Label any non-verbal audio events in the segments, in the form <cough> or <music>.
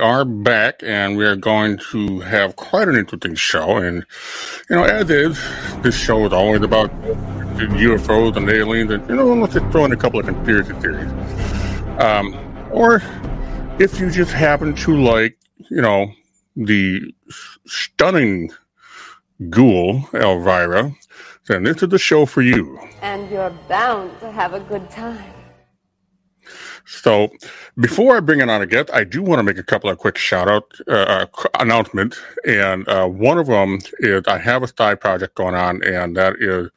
are back, and we are going to have quite an interesting show. And you know, as is, this show is always about UFOs and aliens, and you know, let's just throw in a couple of conspiracy theories. Um, or if you just happen to like, you know, the stunning ghoul Elvira, then this is the show for you. And you're bound to have a good time. So, before I bring it on a guest, I do want to make a couple of quick shout out uh, announcements. And uh, one of them is I have a side project going on, and that is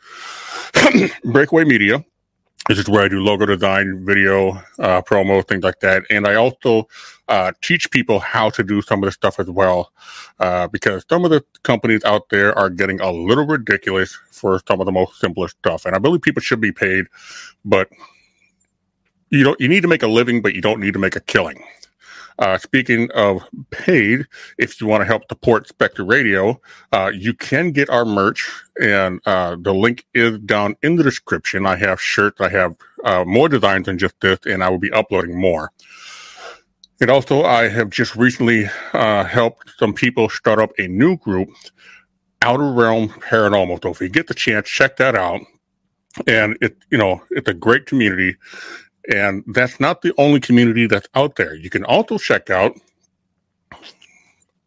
<clears throat> Breakaway Media. This is where I do logo design, video, uh, promo, things like that. And I also uh, teach people how to do some of the stuff as well, uh, because some of the companies out there are getting a little ridiculous for some of the most simplest stuff. And I believe people should be paid, but you don't you need to make a living, but you don't need to make a killing. Uh, speaking of paid, if you want to help support Specter Radio, uh, you can get our merch, and uh, the link is down in the description. I have shirts, I have uh, more designs than just this, and I will be uploading more. And also, I have just recently uh, helped some people start up a new group, Outer Realm Paranormal. So if you get the chance, check that out. And it, you know, it's a great community. And that's not the only community that's out there. You can also check out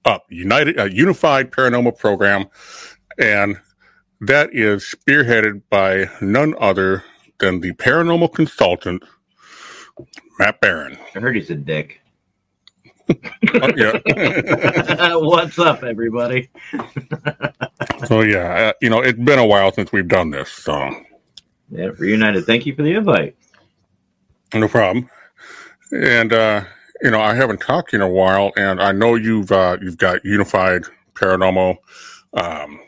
up United uh, Unified Paranormal Program, and that is spearheaded by none other than the paranormal consultant Matt Barron. I heard he's a dick. Oh, yeah. <laughs> What's up, everybody? so <laughs> yeah, uh, you know it's been a while since we've done this, so Yeah, reunited. Thank you for the invite. <laughs> no problem. And uh, you know I haven't talked in a while, and I know you've uh, you've got Unified Paranormal, um,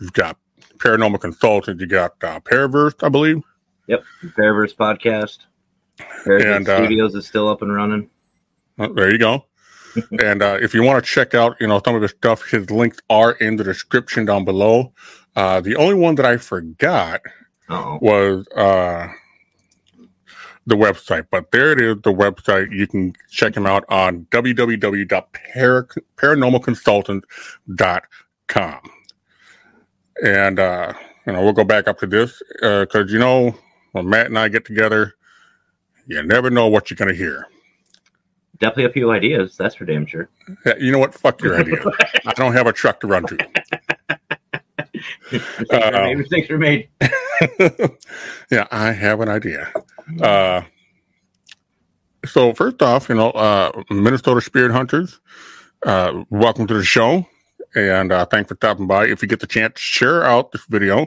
you've got Paranormal Consultant, you got uh, Paraverse, I believe. Yep, Paraverse podcast. Paraverse And, uh, Studios is still up and running. Oh, there you go. <laughs> and uh, if you want to check out, you know, some of his stuff, his links are in the description down below. Uh, the only one that I forgot Oh, was uh, the website, but there it is. The website you can check him out on www.paranormalconsultant.com. And uh, you know, we'll go back up to this because you know when Matt and I get together, you never know what you're going to hear. definitely a few ideas. That's for damn sure. Yeah, you know what? Fuck your idea. <laughs> I don't have a truck to run to. <laughs> Mistakes were made. <laughs> yeah, I have an idea. Uh, so first off, you know, uh, Minnesota Spirit Hunters, uh, welcome to the show, and uh, thanks for stopping by. If you get the chance, share out this video.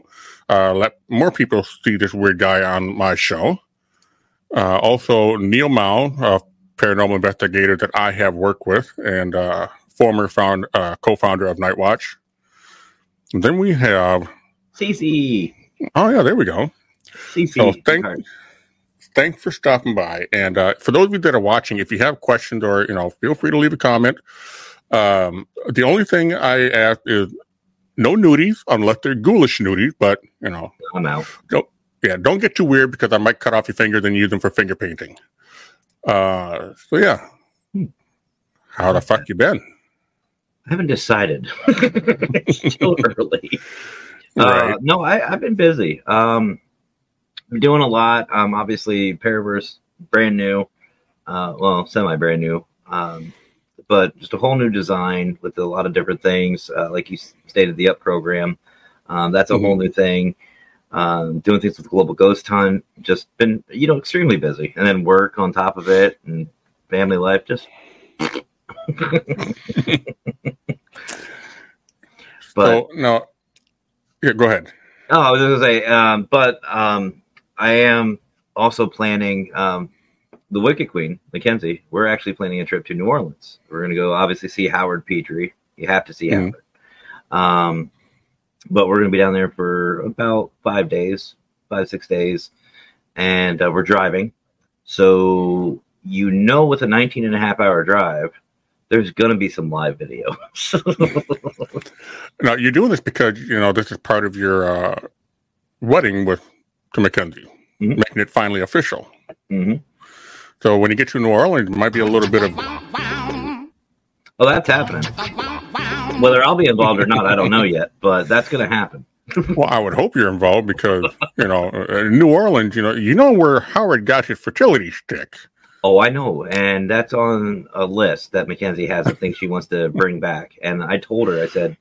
Uh, let more people see this weird guy on my show. Uh, also, Neil Mao, a paranormal investigator that I have worked with, and uh, former found uh, co-founder of Night Watch. And then we have, CC. oh yeah, there we go. CC. So thank, thanks for stopping by. And uh, for those of you that are watching, if you have questions or you know, feel free to leave a comment. Um, the only thing I ask is no nudies unless they're ghoulish nudies. But you know, I'm out. don't yeah, don't get too weird because I might cut off your fingers and use them for finger painting. Uh, so yeah, how the fuck you been? I haven't decided. <laughs> it's still <laughs> early. Uh, no, I, I've been busy. Um, I'm doing a lot. Um, obviously, Paraverse, brand new. Uh, well, semi brand new. Um, but just a whole new design with a lot of different things. Uh, like you stated, the up program. Um, that's a whole new thing. um, doing things with Global Ghost Hunt. Just been, you know, extremely busy, and then work on top of it, and family life. Just. <laughs> but so, no, yeah, go ahead. Oh, I was going to say, um, but um, I am also planning um, the Wicked Queen, Mackenzie. We're actually planning a trip to New Orleans. We're going to go, obviously, see Howard Petrie. You have to see mm-hmm. Howard. Um, but we're going to be down there for about five days, five six days, and uh, we're driving. So you know, with a 19 and a half hour drive, there's going to be some live video. <laughs> now you're doing this because you know this is part of your uh, wedding with to Mackenzie, mm-hmm. making it finally official. Mm-hmm. So when you get to New Orleans, it might be a little bit of. Well, that's happening. Whether I'll be involved or not, I don't know yet, but that's going to happen. <laughs> well, I would hope you're involved because you know New Orleans. You know, you know where Howard got his fertility stick. Oh, I know, and that's on a list that Mackenzie has of things she wants to bring back. And I told her, I said,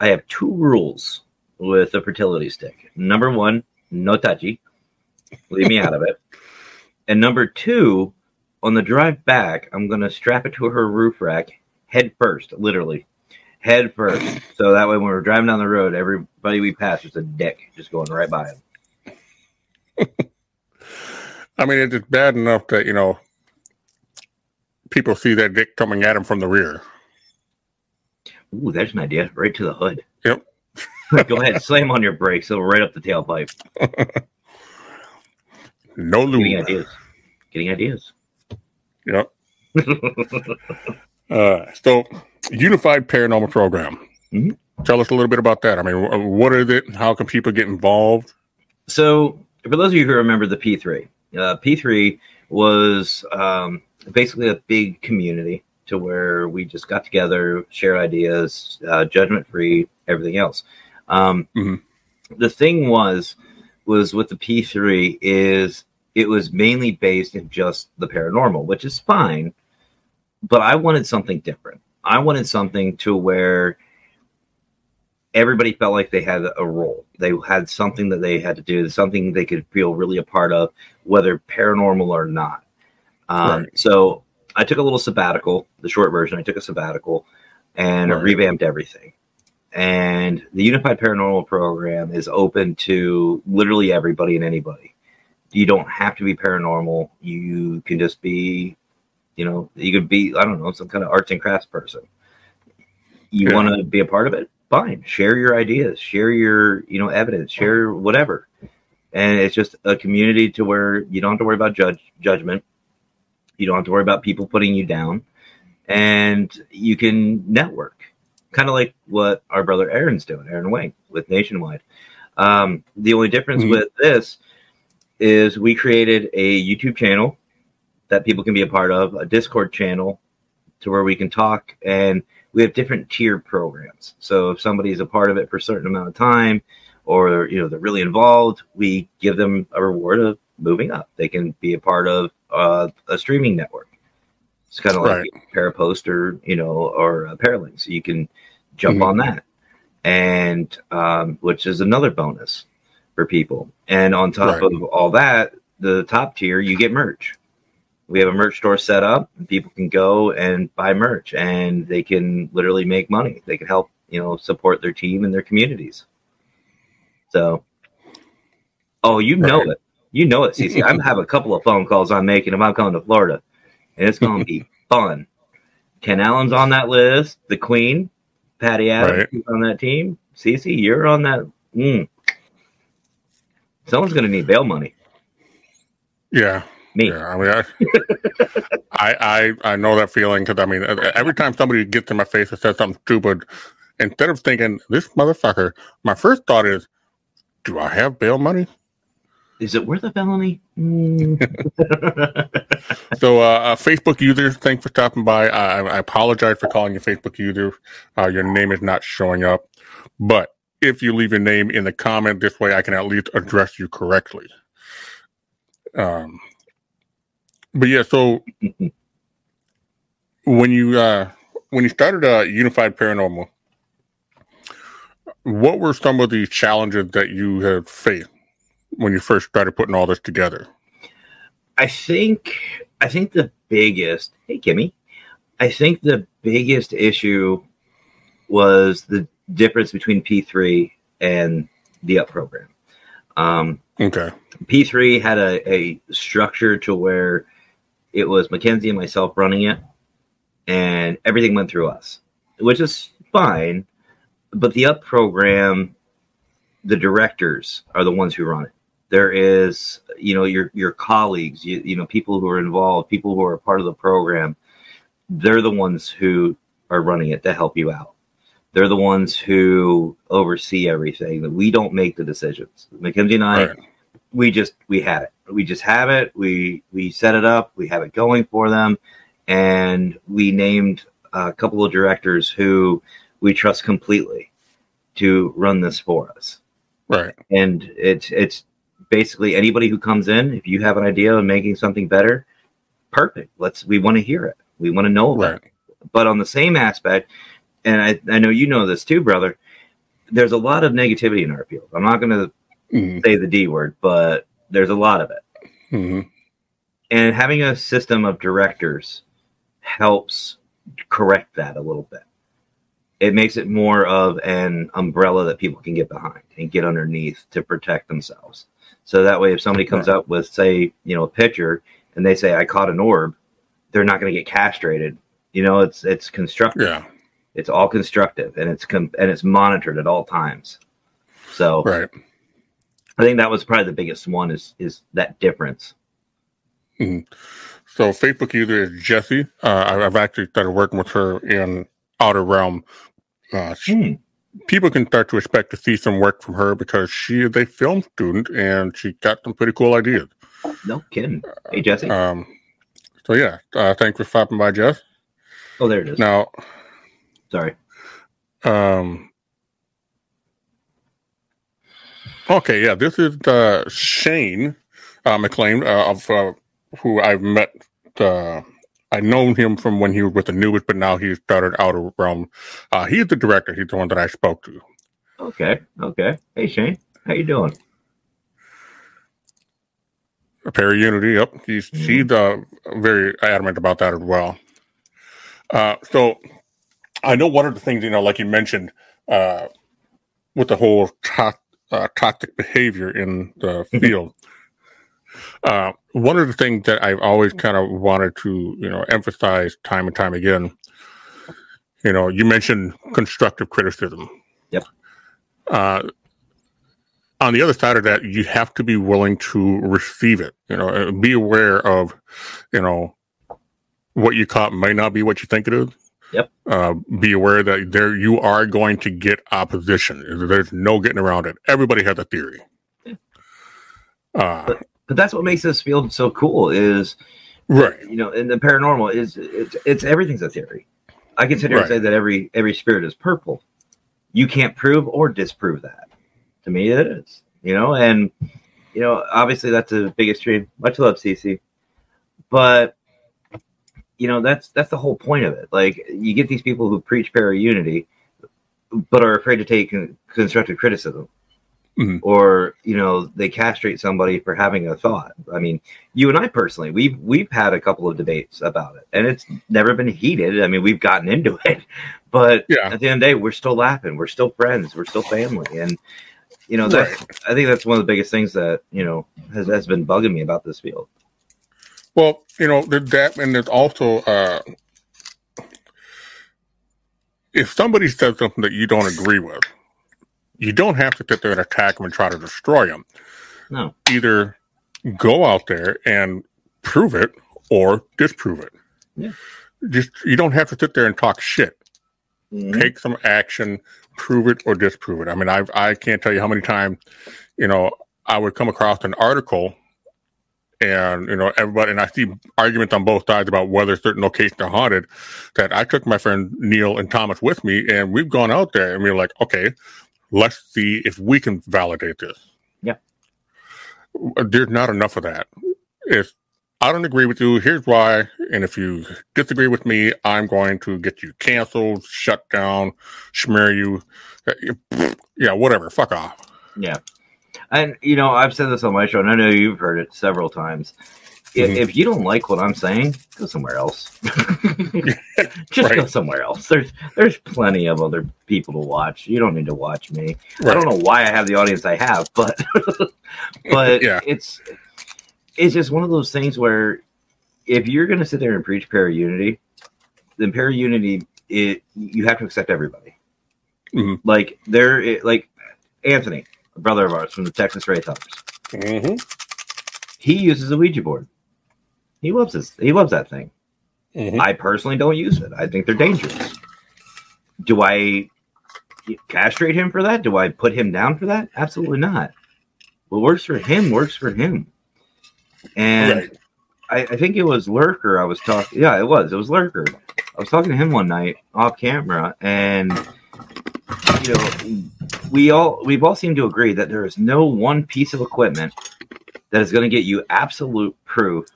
I have two rules with a fertility stick. Number one, no touchy, leave me out of it. And number two, on the drive back, I'm going to strap it to her roof rack head first, literally head first. So that way, when we're driving down the road, everybody we pass is a dick just going right by him. I mean, it's bad enough that you know people see that dick coming at him from the rear. Ooh, there's an idea. Right to the hood. Yep. <laughs> Go ahead, slam on your brakes. It'll right up the tailpipe. <laughs> no lube. Getting ideas. Getting ideas. Yep. <laughs> uh, so, Unified Paranormal Program. Mm-hmm. Tell us a little bit about that. I mean, what is it? How can people get involved? So, for those of you who remember the P3, uh, P3 was um, basically a big community to where we just got together, shared ideas, uh, judgment free, everything else. Um, mm-hmm. The thing was, was with the P3 is it was mainly based in just the paranormal, which is fine, but I wanted something different. I wanted something to where everybody felt like they had a role. They had something that they had to do, something they could feel really a part of, whether paranormal or not. Um, right. So I took a little sabbatical, the short version. I took a sabbatical and right. revamped everything. And the Unified Paranormal Program is open to literally everybody and anybody. You don't have to be paranormal. You can just be, you know, you could be, I don't know, some kind of arts and crafts person. You yeah. want to be a part of it? Fine. Share your ideas, share your, you know, evidence, share whatever. And it's just a community to where you don't have to worry about judge judgment you don't have to worry about people putting you down, and you can network, kind of like what our brother Aaron's doing, Aaron Wang with Nationwide. Um, the only difference mm-hmm. with this is we created a YouTube channel that people can be a part of, a Discord channel to where we can talk, and we have different tier programs. So if somebody's a part of it for a certain amount of time, or you know they're really involved, we give them a reward of moving up. They can be a part of uh, a streaming network. It's kind of like right. Parapost or you know or uh, Paralinks. You can jump mm-hmm. on that, and um, which is another bonus for people. And on top right. of all that, the top tier you get merch. We have a merch store set up, and people can go and buy merch, and they can literally make money. They can help you know support their team and their communities. So, oh, you know right. it. You know it, CC. I have a couple of phone calls I'm making about coming to Florida, it's going to be <laughs> fun. Ken Allen's on that list. The Queen, Patty Adams right. on that team. CC, you're on that. Mm. Someone's going to need bail money. Yeah. Me. Yeah, I mean, I, <laughs> I, I, I know that feeling because I mean, every time somebody gets in my face and says something stupid, instead of thinking this motherfucker, my first thought is, do I have bail money? is it worth a felony? Mm. <laughs> so, uh, Facebook user, thanks for stopping by. I, I apologize for calling you Facebook user. Uh, your name is not showing up, but if you leave your name in the comment, this way I can at least address you correctly. Um, but yeah, so when you uh, when you started uh, Unified Paranormal, what were some of the challenges that you have faced? When you first started putting all this together? I think I think the biggest hey Kimmy, I think the biggest issue was the difference between P3 and the up program. Um, Okay. P3 had a, a structure to where it was Mackenzie and myself running it, and everything went through us, which is fine. But the up program, the directors are the ones who run it. There is, you know, your your colleagues, you, you know, people who are involved, people who are part of the program. They're the ones who are running it to help you out. They're the ones who oversee everything. That we don't make the decisions. Mackenzie and I, Right. we just we had it. We just have it. We we set it up. We have it going for them, and we named a couple of directors who we trust completely to run this for us. Right. And it's it's basically anybody who comes in. If you have an idea of making something better, perfect. Let's we want to hear it. We want to know about it but on the same aspect, and I, I know you know this too, brother, there's a lot of negativity in our field. I'm not going to Mhm. say the D word, but there's a lot of it. Mhm. And having a system of directors helps correct that a little bit. It makes it more of an umbrella that people can get behind and get underneath to protect themselves. So that way, if somebody comes Right. up with, say, you know, a pitcher and they say, I caught an orb, they're not going to get castrated. You know, it's it's constructive. Yeah. It's all constructive and it's com- and it's monitored at all times. So Right. I think that was probably the biggest one is is that difference. So Facebook user is Jesse. Uh, I've actually started working with her in Outer Realm. Uh, she, Hmm. People can start to expect to see some work from her because she is a film student and she got some pretty cool ideas. No kidding. Hey Jesse. Um, so yeah, uh, thanks for stopping by, Jess. oh, there it is. Now, Sorry. um, okay, yeah, this is uh, Shane uh, McLean uh, of uh, who I've met. Uh, I known him from when he was with the newest, but now he's started Outer Realm. Uh, he's the director. He's the one that I spoke to. Okay. Okay. Hey Shane. How you doing? Para Unity. Yep, he's he's uh, very adamant about that as well. Uh, so I know one of the things you know, like you mentioned, uh, with the whole to- uh, toxic behavior in the field. Uh, one of the things that I've always kind of wanted to you know emphasize time and time again. You know, you mentioned constructive criticism. Yep. Uh, on the other side of that, you have to be willing to receive it. You know, be aware of, you know, what you caught may not be what you think it is. Yep. Uh, be aware that there you are going to get opposition. There's no getting around it. Everybody has a theory. Uh, But that's what makes this field so cool is right. you know, in the paranormal is it's it's everything's a theory. I can sit here Right. and say that every every spirit is purple. You can't prove or disprove that. To me, it is. You know, and you know, obviously that's a big extreme. Much love, CC. But you know, that's that's the whole point of it. Like you get these people who preach para unity, but are afraid to take constructive criticism. Mhm. Or you know they castrate somebody for having a thought. I mean, you and I personally, we've we've had a couple of debates about it, and it's never been heated. I mean, we've gotten into <laughs> it, but Yeah. at the end of the day, we're still laughing, we're still friends, we're still family, and you know that I think that's one of the biggest things that you know has has been bugging me about this field. Well, you know, that, and there's also uh, if somebody says something that you don't agree with, you don't have to sit there and attack them and try to destroy them. No, Either go out there and prove it or disprove it. Yeah. Just you don't have to sit there and talk shit. Mhm. Take some action, prove it or disprove it. I mean, I I can't tell you how many times, you know, I would come across an article and you know everybody and I see arguments on both sides about whether certain locations are haunted. That I took my friend Neil and Thomas with me, and we've gone out there and we're like, okay, let's see if we can validate this. Yeah. There's not enough of that. If I don't agree with you, here's why. And if you disagree with me, I'm going to get you canceled, shut down, smear you. Uh, yeah, whatever. Fuck off. Yeah. and you know, I've said this on my show, and I know you've heard it several times. If, Mhm. if you don't like what I'm saying, go somewhere else. <laughs> Just go somewhere else. There's there's plenty of other people to watch. You don't need to watch me. I don't know why I have the audience I have, but <laughs> but <laughs> Yeah. it's it's just one of those things where if you're going to sit there and preach para unity, then para unity it you have to accept everybody. Mhm. Like there, it, like Anthony, a brother of ours from the Texas Race Hunters, hmm he uses a Ouija board. He loves this. He loves that thing. hmm I personally don't use it. I think they're dangerous. Do I castrate him for that? Do I put him down for that? Absolutely not. What works for him works for him. And Right. I, I think it was Lurker I was talking. Yeah, it was. It was Lurker. I was talking to him one night off camera, and you know, we all we've all seemed to agree that there is no one piece of equipment that is going to get you absolute proof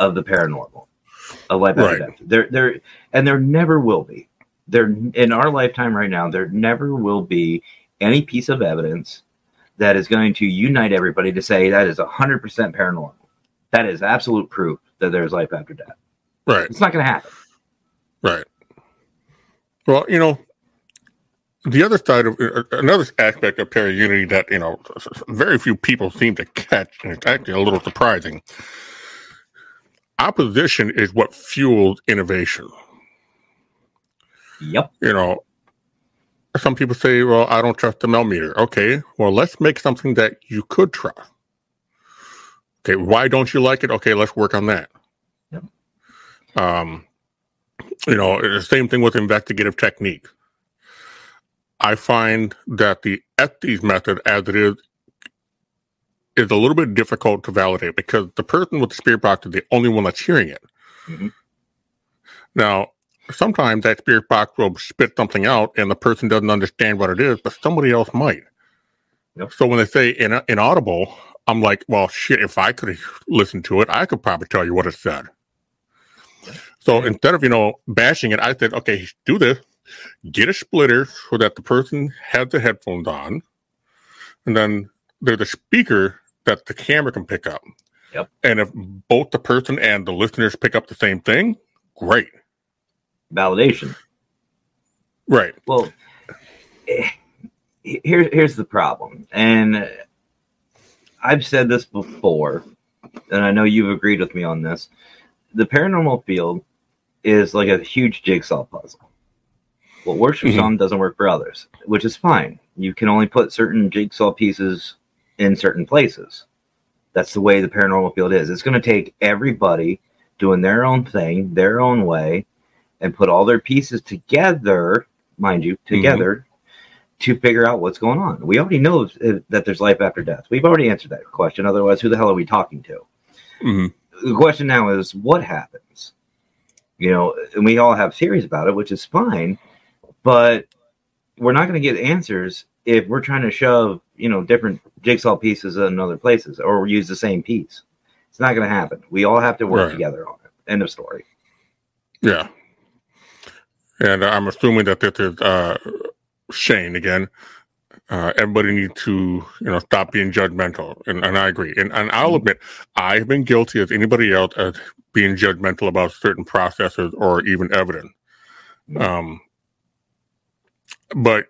of the paranormal, of life after Right. death. There, there, and there never will be. There in our lifetime right now, there never will be any piece of evidence that is going to unite everybody to say that is hundred percent paranormal. That is absolute proof that there's life after death. Right. It's not going to happen. Right. Well, you know, the other side of uh, another aspect of para unity that you know very few people seem to catch, and it's actually a little surprising. Opposition is what fuels innovation. Yep. You know, some people say, "Well, I don't trust the Mel meter." Okay, well, let's make something that you could trust. Okay, why don't you like it? Okay, let's work on that. Yep. Um, you know, the same thing with investigative technique. I find that the Estes method, as it is, is a little bit difficult to validate because the person with the spirit box is the only one that's hearing it. Mhm. Now, sometimes that spirit box will spit something out and the person doesn't understand what it is, but somebody else might. Yep. So when they say in, inaudible, I'm like, well, shit, if I could listen to it, I could probably tell you what it said. So instead of, you know, bashing it, I said, okay, do this. Get a splitter so that the person has the headphones on. And then there's a speaker that the camera can pick up. Yep. And if both the person and the listeners pick up the same thing, great. Validation. Right. Well, eh, here's here's the problem, and I've said this before, and I know you've agreed with me on this. The paranormal field is like a huge jigsaw puzzle. What works for Mhm. some doesn't work for others, which is fine. You can only put certain jigsaw pieces in certain places. That's the way the paranormal field is. It's going to take everybody doing their own thing, their own way, and put all their pieces together, mind you, together to figure out what's going on. We already know that there's life after death. We've already answered that question. Otherwise, who the hell are we talking to? hmm The question now is what happens? You know, and we all have theories about it, which is fine, but we're not going to get answers if we're trying to shove, you know, different jigsaw pieces in other places or use the same piece. It's not going to happen. We all have to work Right. together on it. End of story. Yeah. And I'm assuming that this is uh, Shane again. Uh, everybody needs to, you know, stop being judgmental, and, and I agree. And, and I'll admit, I've been guilty as anybody else as being judgmental about certain processes or even evidence. Um, but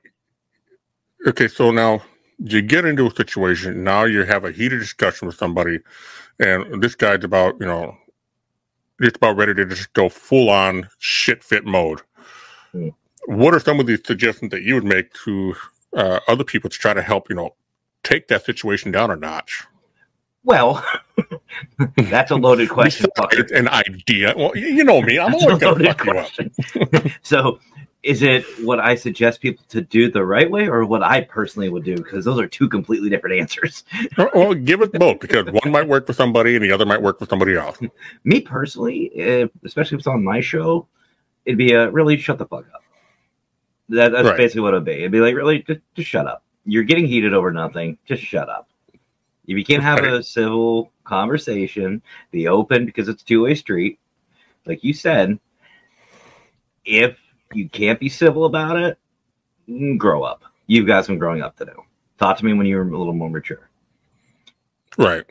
okay, so now you get into a situation. Now you have a heated discussion with somebody, and this guy's about, you know, just about ready to just go full on shit fit mode. Hmm. What are some of these suggestions that you would make to uh, other people to try to help, you know, take that situation down a notch? Well, <laughs> that's a loaded question. Besides an idea. Well, you know me. I'm always a going to fuck you up. question. <laughs> so, is it what I suggest people to do the right way, or what I personally would do? Because those are two completely different answers. Well, give it both because one might work for somebody and the other might work for somebody else. <laughs> Me personally, if, especially if it's on my show, it'd be a really shut the fuck up. That, that's Right. basically what it'd be. It'd be like, really, just, just shut up. You're getting heated over nothing. Just shut up. If you can't have Right. a civil conversation, be open because it's two way street. Like you said, if you can't be civil about it, mm, grow up. You've got some growing up to do. Talk to me when you're a little more mature. Right.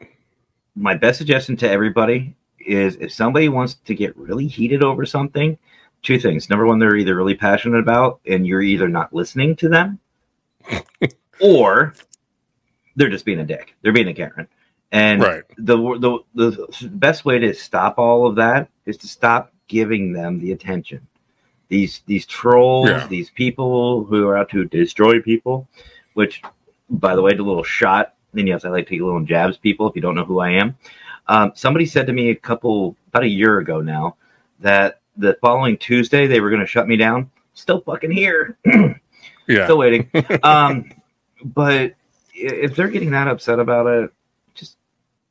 My best suggestion to everybody is if somebody wants to get really heated over something, two things. Number one, they're either really passionate about and you're either not listening to them, <laughs> or they're just being a dick. They're being a Karen. And Right. the, the the best way to stop all of that is to stop giving them the attention. These these trolls, Yeah. these people who are out to destroy people, which, by the way, the little shot. And yes, I like to take little jabs people if you don't know who I am. Um, somebody said to me a couple about a year ago now that the following Tuesday they were going to shut me down. Still fucking here. <clears throat> Yeah. Still waiting. <laughs> um, but if they're getting that upset about it, just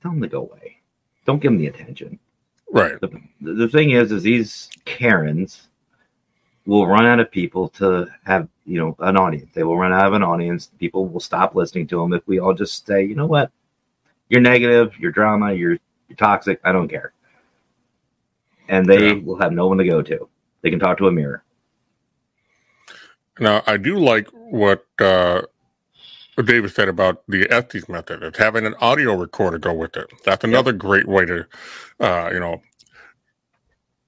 tell them to go away. Don't give them the attention. right. The, the thing is, is these Karens will run out of people to have, you know, an audience. They will run out of an audience. People will stop listening to them if we all just say, you know what, you're negative, you're drama, you're, you're toxic. I don't care. And they Yeah. will have no one to go to. They can talk to a mirror. Now, I do like what uh, David said about the Estes method. It's having an audio recorder go with it. That's another great way to, uh, you know,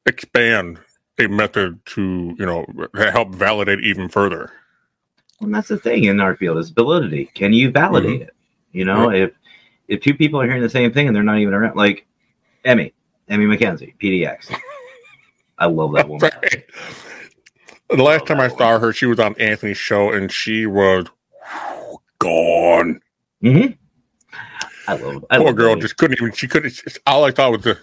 expand a method to, you know, help validate even further. And that's the thing in our field is validity. Can you validate it? You know, if if two people are hearing the same thing and they're not even around, like Emmy, Emmy McKenzie, PDX. I love that woman. <laughs> Right. The last time I saw her, she was on Anthony's show and she was gone. Mm-hmm. I love. I Poor love girl just couldn't even, she couldn't, all I thought was the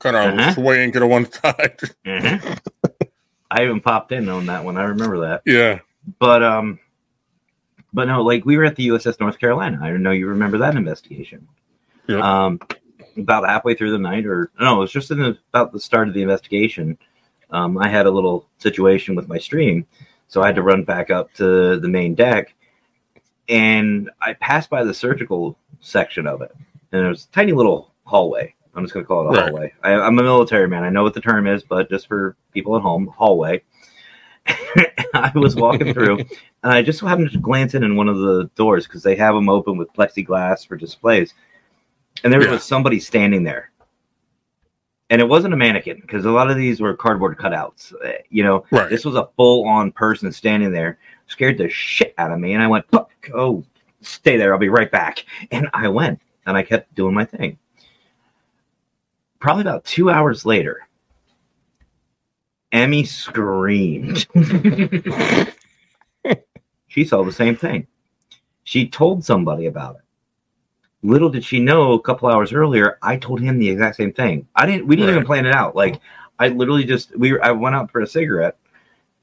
kind of Uh-huh. swaying to the one side. Mhm. I even popped in on that one. I remember that. yeah. But um, but no, like we were at the USS North Carolina. I know you remember that investigation. Yep. Um, about halfway through the night, or no, it was just in the, about the start of the investigation. Um, I had a little situation with my stream, so I had to run back up to the main deck, and I passed by the surgical section of it, and it was a tiny little hallway. I'm just going to call it a Right. hallway. I, I'm a military man. I know what the term is, but just for people at home, hallway. <laughs> I was walking through, <laughs> and I just happened to glance in in one of the doors because they have them open with plexiglass for displays, and there Yeah. was somebody standing there, and it wasn't a mannequin because a lot of these were cardboard cutouts. Uh, You know, Right. this was a full-on person standing there, scared the shit out of me, and I went, "Fuck, "Oh, stay there. I'll be right back." And I went, and I kept doing my thing. Probably about two hours later, Emmy screamed. <laughs> she saw the same thing. She told somebody about it. Little did she know, a couple hours earlier, I told him the exact same thing. I didn't. We didn't even plan it out. Like I literally just we. Were, I went out for a cigarette,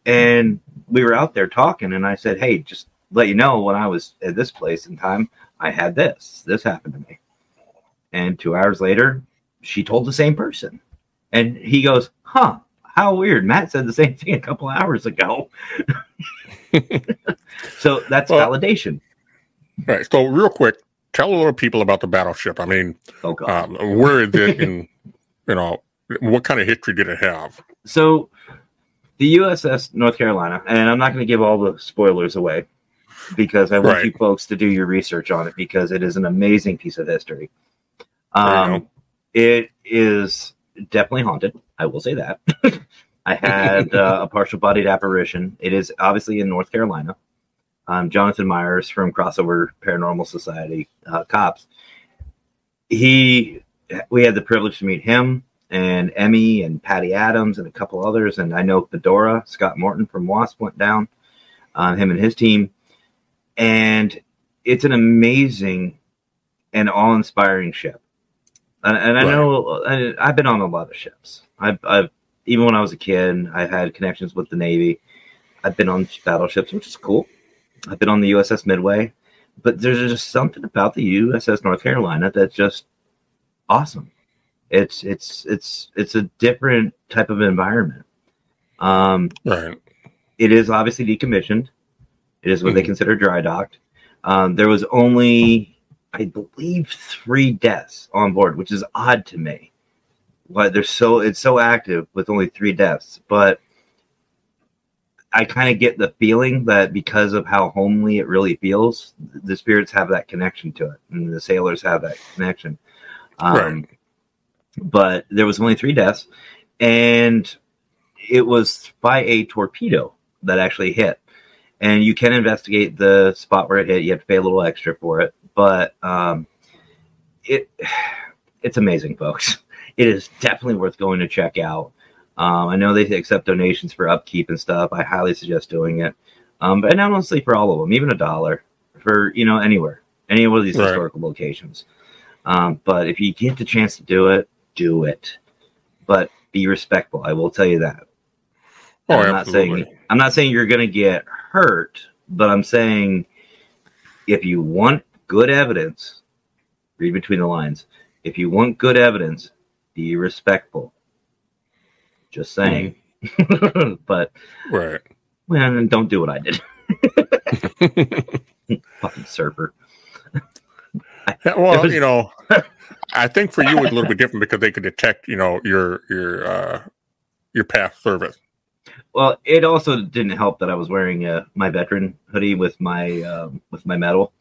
and we were out there talking, and I said, "Hey, just let you know, when I was at this place in time, I had this. This happened to me." And two hours later, she told the same person, and he goes, "Huh." How weird. Matt said the same thing a couple hours ago. <laughs> so that's Well- validation. Right. So, real quick, tell a little people about the battleship. I mean, Oh um, where is it, and you know, what kind of history did it have? so the USS North Carolina, and I'm not going to give all the spoilers away because I want Right. you folks to do your research on it because it is an amazing piece of history. Um, it is definitely haunted. I will say that. <laughs> I had uh, a partial bodied apparition. It is obviously in North Carolina. Um, Jonathan Myers from Crossover Paranormal Society uh, Cops. He, we had the privilege to meet him and Emmy and Patty Adams and a couple others. And I know Fedora, Scott Morton from Wasp went down, uh, him and his team. And it's an amazing and awe inspiring ship. And, and I Right. know I, I've been on a lot of ships. I've, I've, even when I was a kid, I had connections with the Navy. I've been on battleships, which is cool. I've been on the USS Midway, but there's just something about the USS North Carolina that's just awesome. It's it's it's it's a different type of environment. Um, Right. it is obviously decommissioned. It is what they Mhm. consider dry docked. Um, there was only, I believe, three deaths on board, which is odd to me. Why they're so it's so active with only three deaths, but I kind of get the feeling that because of how homely it really feels, the spirits have that connection to it, and the sailors have that connection. Um, Right. But there was only three deaths, and it was by a torpedo that actually hit. And you can investigate the spot where it hit. You have to pay a little extra for it, but um, it it's amazing, folks. It is definitely worth going to check out. Um, I know they accept donations for upkeep and stuff. I highly suggest doing it. Um, but not honestly for all of them, even a dollar for you know anywhere, any one of these Right. historical locations. Um, but if you get the chance to do it, do it. But be respectful. I will tell you that. Oh, I'm not absolutely. saying I'm not saying you're going to get hurt, but I'm saying if you want good evidence, read between the lines. If you want good evidence, be respectful. Just saying. <laughs> but Right. well, don't do what I did. <laughs> Fucking surfer. <laughs> Yeah, well, was- you know, I think for you it's a little bit different because they could detect, you know, your your uh your past service. Well, it also didn't help that I was wearing uh, my veteran hoodie with my um, with my medal.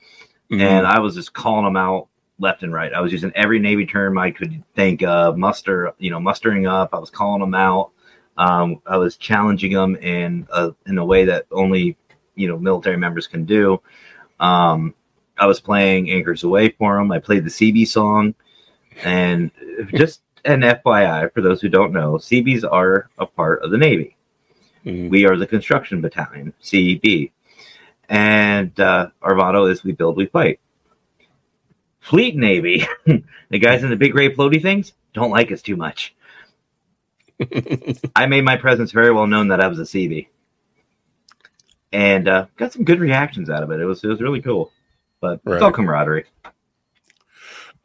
And I was just calling them out left and right. I was using every Navy term I could think of, muster, you know, mustering up. I was calling them out. Um, I was challenging them in a, in a way that only you know military members can do. Um, I was playing Anchors Aweigh for them. I played the CB song, and <laughs> just an FYI for those who don't know, CBs are a part of the Navy. Mhm. We are the construction battalion, CEB. And uh, our motto is we build, we fight. Fleet Navy, <laughs> the guys in the big gray floaty things, don't like us too much. <laughs> I made my presence very well known that I was a CB, And uh, got some good reactions out of it. It was it was really cool. But it's all Right. camaraderie.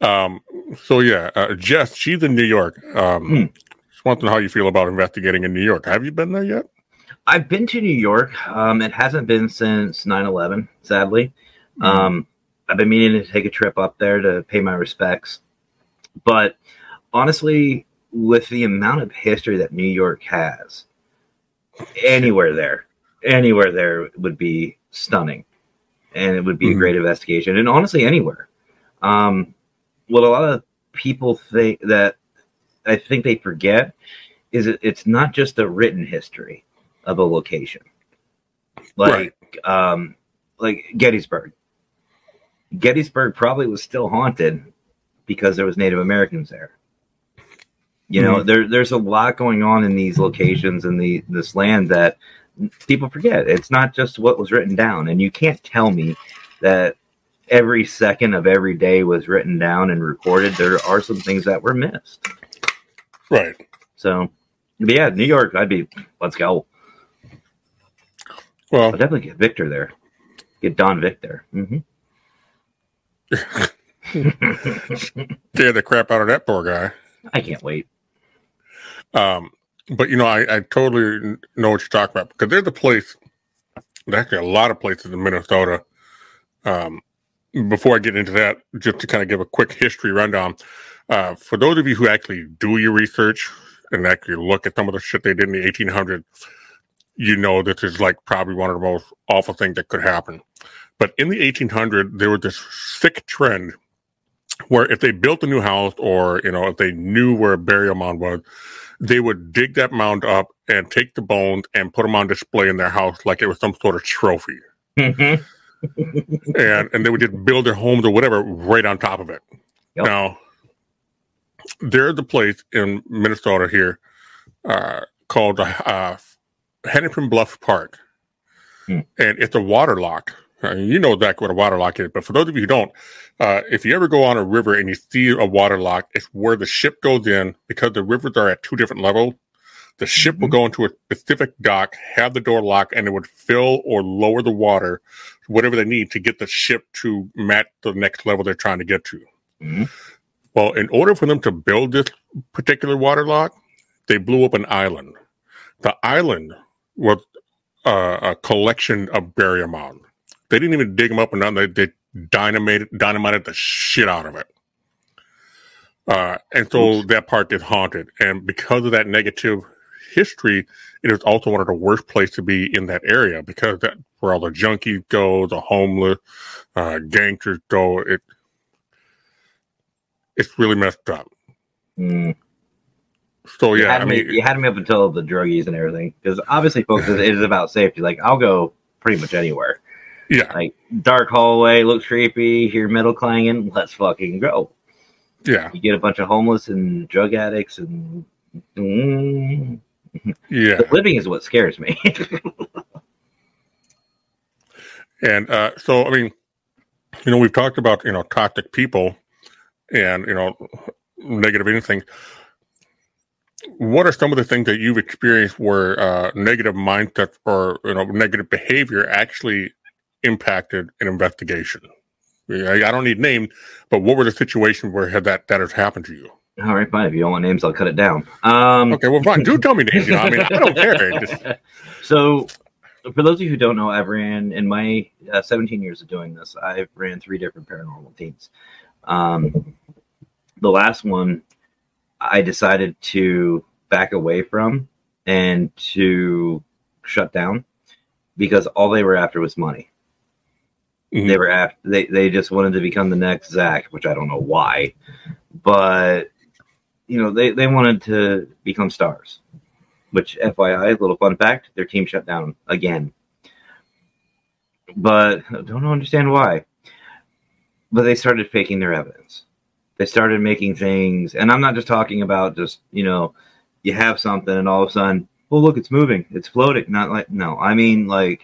Um, so yeah, uh, Jess, she's in New York. Um, Hmm. Just want to know how you feel about investigating in New York. Have you been there yet? I've been to New York. Um, it hasn't been since 9 11, sadly. Um, I've been meaning to take a trip up there to pay my respects. But honestly, with the amount of history that New York has, anywhere there, anywhere there would be stunning. And it would be a Mhm. great investigation. And honestly, anywhere. Um, what a lot of people think that I think they forget is it, it's not just a written history of a location. Like um like Gettysburg. Gettysburg probably was still haunted because there was Native Americans there. You know, there there's a lot going on in these locations and the this land that people forget. It's not just what was written down and you can't tell me that every second of every day was written down and recorded. There are some things that were missed. Right. So, yeah, New York, I'd be, let's go. Well, I'll definitely get Victor there. Get Don Vic there. <laughs> hmm scared the crap out of that poor guy. I can't wait. Um, but you know, I, I totally know what you're talking about because there's a place, actually a lot of places in Minnesota. Um, before I get into that, just to kind of give a quick history rundown, uh, for those of you who actually do your research and actually look at some of the shit they did in the 1800s, you know this is like probably one of the most awful things that could happen. But in the 1800s, there was this sick trend where if they built a new house or you know if they knew where a burial mound was, they would dig that mound up and take the bones and put them on display in their house like it was some sort of trophy. Mhm. <laughs> and and they would just build their homes or whatever right on top of it. Yep. Now, there's a place in Minnesota here uh, called uh, Hennepin Bluff Park, Hmm. and it's a water lock. Uh, you know exactly what a water lock is, but for those of you who don't, uh, if you ever go on a river and you see a water lock, it's where the ship goes in because the rivers are at two different levels. The ship will go into a specific dock, have the door locked, and it would fill or lower the water, whatever they need to get the ship to match the next level they're trying to get to. Mhm. Well, in order for them to build this particular water lock, they blew up an island. The island was uh, a collection of mounds. They didn't even dig them up or nothing. They, they dynamited, dynamited the shit out of it. Uh, and so that part is haunted. And because of that negative history, it is also one of the worst places to be in that area because that where all the junkies go, the homeless, uh, gangsters go. It it's really messed up. Mm. So You yeah, had I me, you had me up until the druggies and everything, because obviously, folks, it is about safety. Like, I'll go pretty much anywhere. yeah, Like, dark hallway looks creepy. Hear metal clanging. Let's fucking go. yeah, You get a bunch of homeless and drug addicts, and mm, yeah. the <laughs> living is what scares me. <laughs> And uh, so, I mean, you know, we've talked about you know toxic people and you know negative anything. What are some of the things that you've experienced where uh, negative mindset or you know negative behavior actually impacted an investigation? I don't need names, but what were the situations where had that that has happened to you? All right, fine. If you don't want names, I'll cut it down. Um, Okay, well, fine. Do tell me names. You know, I mean, I don't care. Just, <laughs> so, for those of you who don't know, I've ran in my uh, 17 years of doing this. I've ran three different paranormal teams. Um, the last one, I decided to back away from and to shut down because all they were after was money. Mhm. They were after they they just wanted to become the next Zak, which I don't know why, but you know they they wanted to become stars. Which FYI, a little fun fact, their team shut down again. But I don't understand why. But they started faking their evidence. They started making things, and I'm not just talking about just you know, you have something and all of a sudden, oh look, it's moving, it's floating. Not like no, I mean like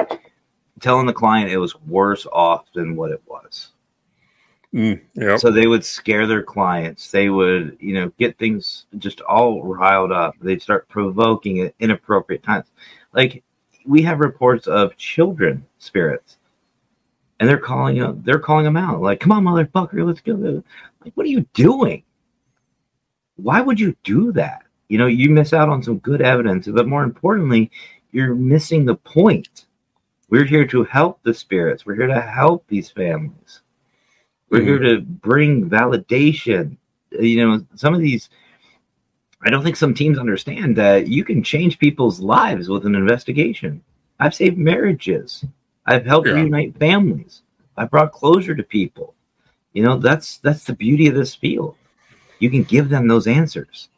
telling the client it was worse off than what it was. mm, yep. So they would scare their clients. They would, you know, get things just all riled up. They'd start provoking at inappropriate times. Like we have reports of children spirits, and they're calling them, they're calling them out. Like, come on, motherfucker, let's go. Like, what are you doing? Why would you do that? You know, you miss out on some good evidence, but more importantly, you're missing the point. We're here to help the spirits. We're here to help these families. We're here mm-hmm. to bring validation. You know, some of these, I don't think some teams understand that you can change people's lives with an investigation. I've saved marriages, I've helped Yeah. reunite families, I've brought closure to people. You know, that's that's the beauty of this field. You can give them those answers.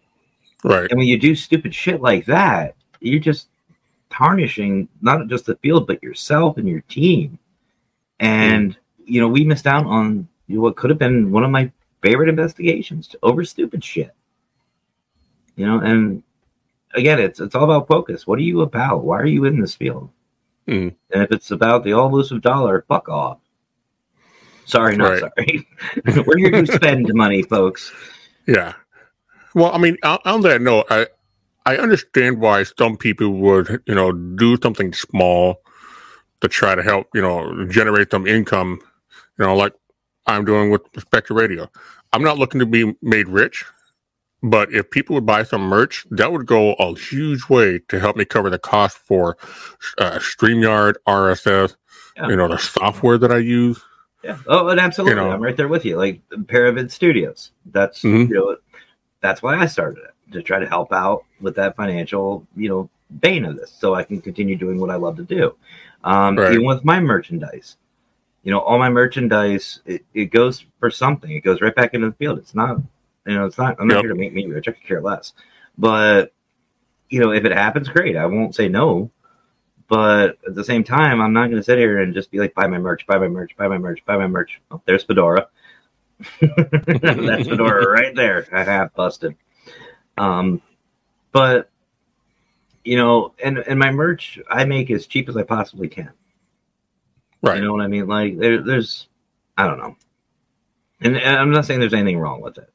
Right. And when you do stupid shit like that, you're just tarnishing not just the field, but yourself and your team. And, you know, we missed out on what could have been one of my favorite investigations over stupid shit. You know, and again, it's it's all about focus. What are you about? Why are you in this field? Mm. And if it's about the all elusive dollar, fuck off. Sorry, not Right. sorry. <laughs> We're here to <laughs> spend money, folks. Yeah. Well, I mean, on, on that note, I I understand why some people would, you know, do something small to try to help, you know, generate some income, you know, like I'm doing with Specter Radio. I'm not looking to be made rich, but if people would buy some merch, that would go a huge way to help me cover the cost for uh, StreamYard, RSS, Yeah. you know, the software that I use. Yeah. Oh, and absolutely. You know. I'm right there with you. Like Paravid Studios. That's Mhm. you know, that's why I started it to try to help out with that financial, you know, bane of this, so I can continue doing what I love to do. Um, Right. Even with my merchandise, you know, all my merchandise, it, it goes for something. It goes right back into the field. It's not, you know, it's not. I'm not Yep. here to make me rich. I could care less. But you know, if it happens, great. I won't say no. But at the same time, I'm not going to sit here and just be like, buy my merch, buy my merch, buy my merch, buy my merch. Oh, there's Fedora. <laughs> That's Fedora right there. I have busted. Um, but you know, and and my merch I make as cheap as I possibly can. Right. You know what I mean? Like there, there's, I don't know, and, and I'm not saying there's anything wrong with it,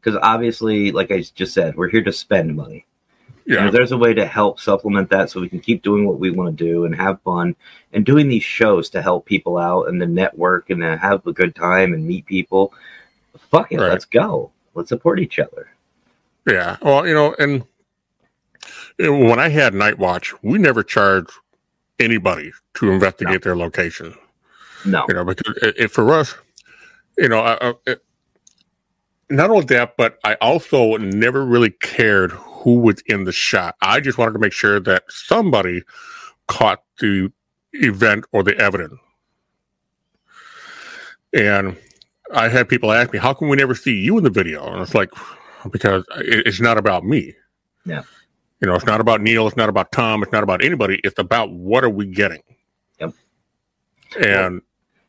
because obviously, like I just said, we're here to spend money. And yeah. if there's a way to help supplement that so we can keep doing what we want to do and have fun and doing these shows to help people out and to network and to have a good time and meet people, fuck it, Right. let's go. Let's support each other. Yeah. Well, you know, and when I had Night Watch, we never charged anybody to investigate their location. No. You know, because it, it, for us, you know, I, I, it, not only that, but I also never really cared who was in the shot. I just wanted to make sure that somebody caught the event or the evidence. And I had people ask me, "How can we never see you in the video?" And it's like, because it's not about me. Yeah. You know, it's not about Neil. It's not about Tom. It's not about anybody. It's about what are we getting. Yep. And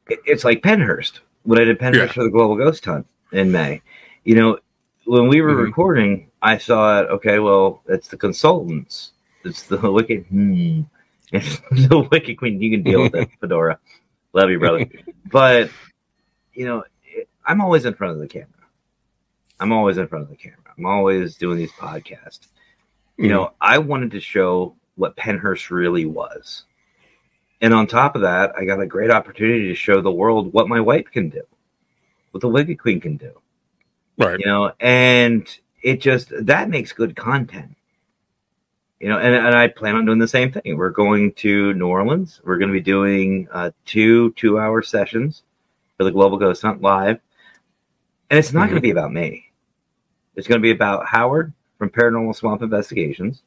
it's like Pennhurst. When I did Pennhurst yeah. for the Global Ghost Hunt in May, you know, when we were mm-hmm. recording, I thought. Okay, well, it's the consultants. It's the <laughs> wicked. Hmm. It's <laughs> the wicked queen. You can deal with it, <laughs> Fedora. Love you, brother. but you know, I'm always in front of the camera. I'm always in front of the camera. I'm always doing these podcasts. You mm. know, I wanted to show what Pennhurst really was. And on top of that, I got a great opportunity to show the world what my wife can do, what the Wicked Queen can do. Right. You know, and it just that makes good content. You know, and, and I plan on doing the same thing. We're going to New Orleans. We're going to be doing uh, two two hour sessions for the Global Ghost Hunt live. And it's not mm-hmm. going to be about me. It's going to be about Howard from Paranormal Swamp Investigations.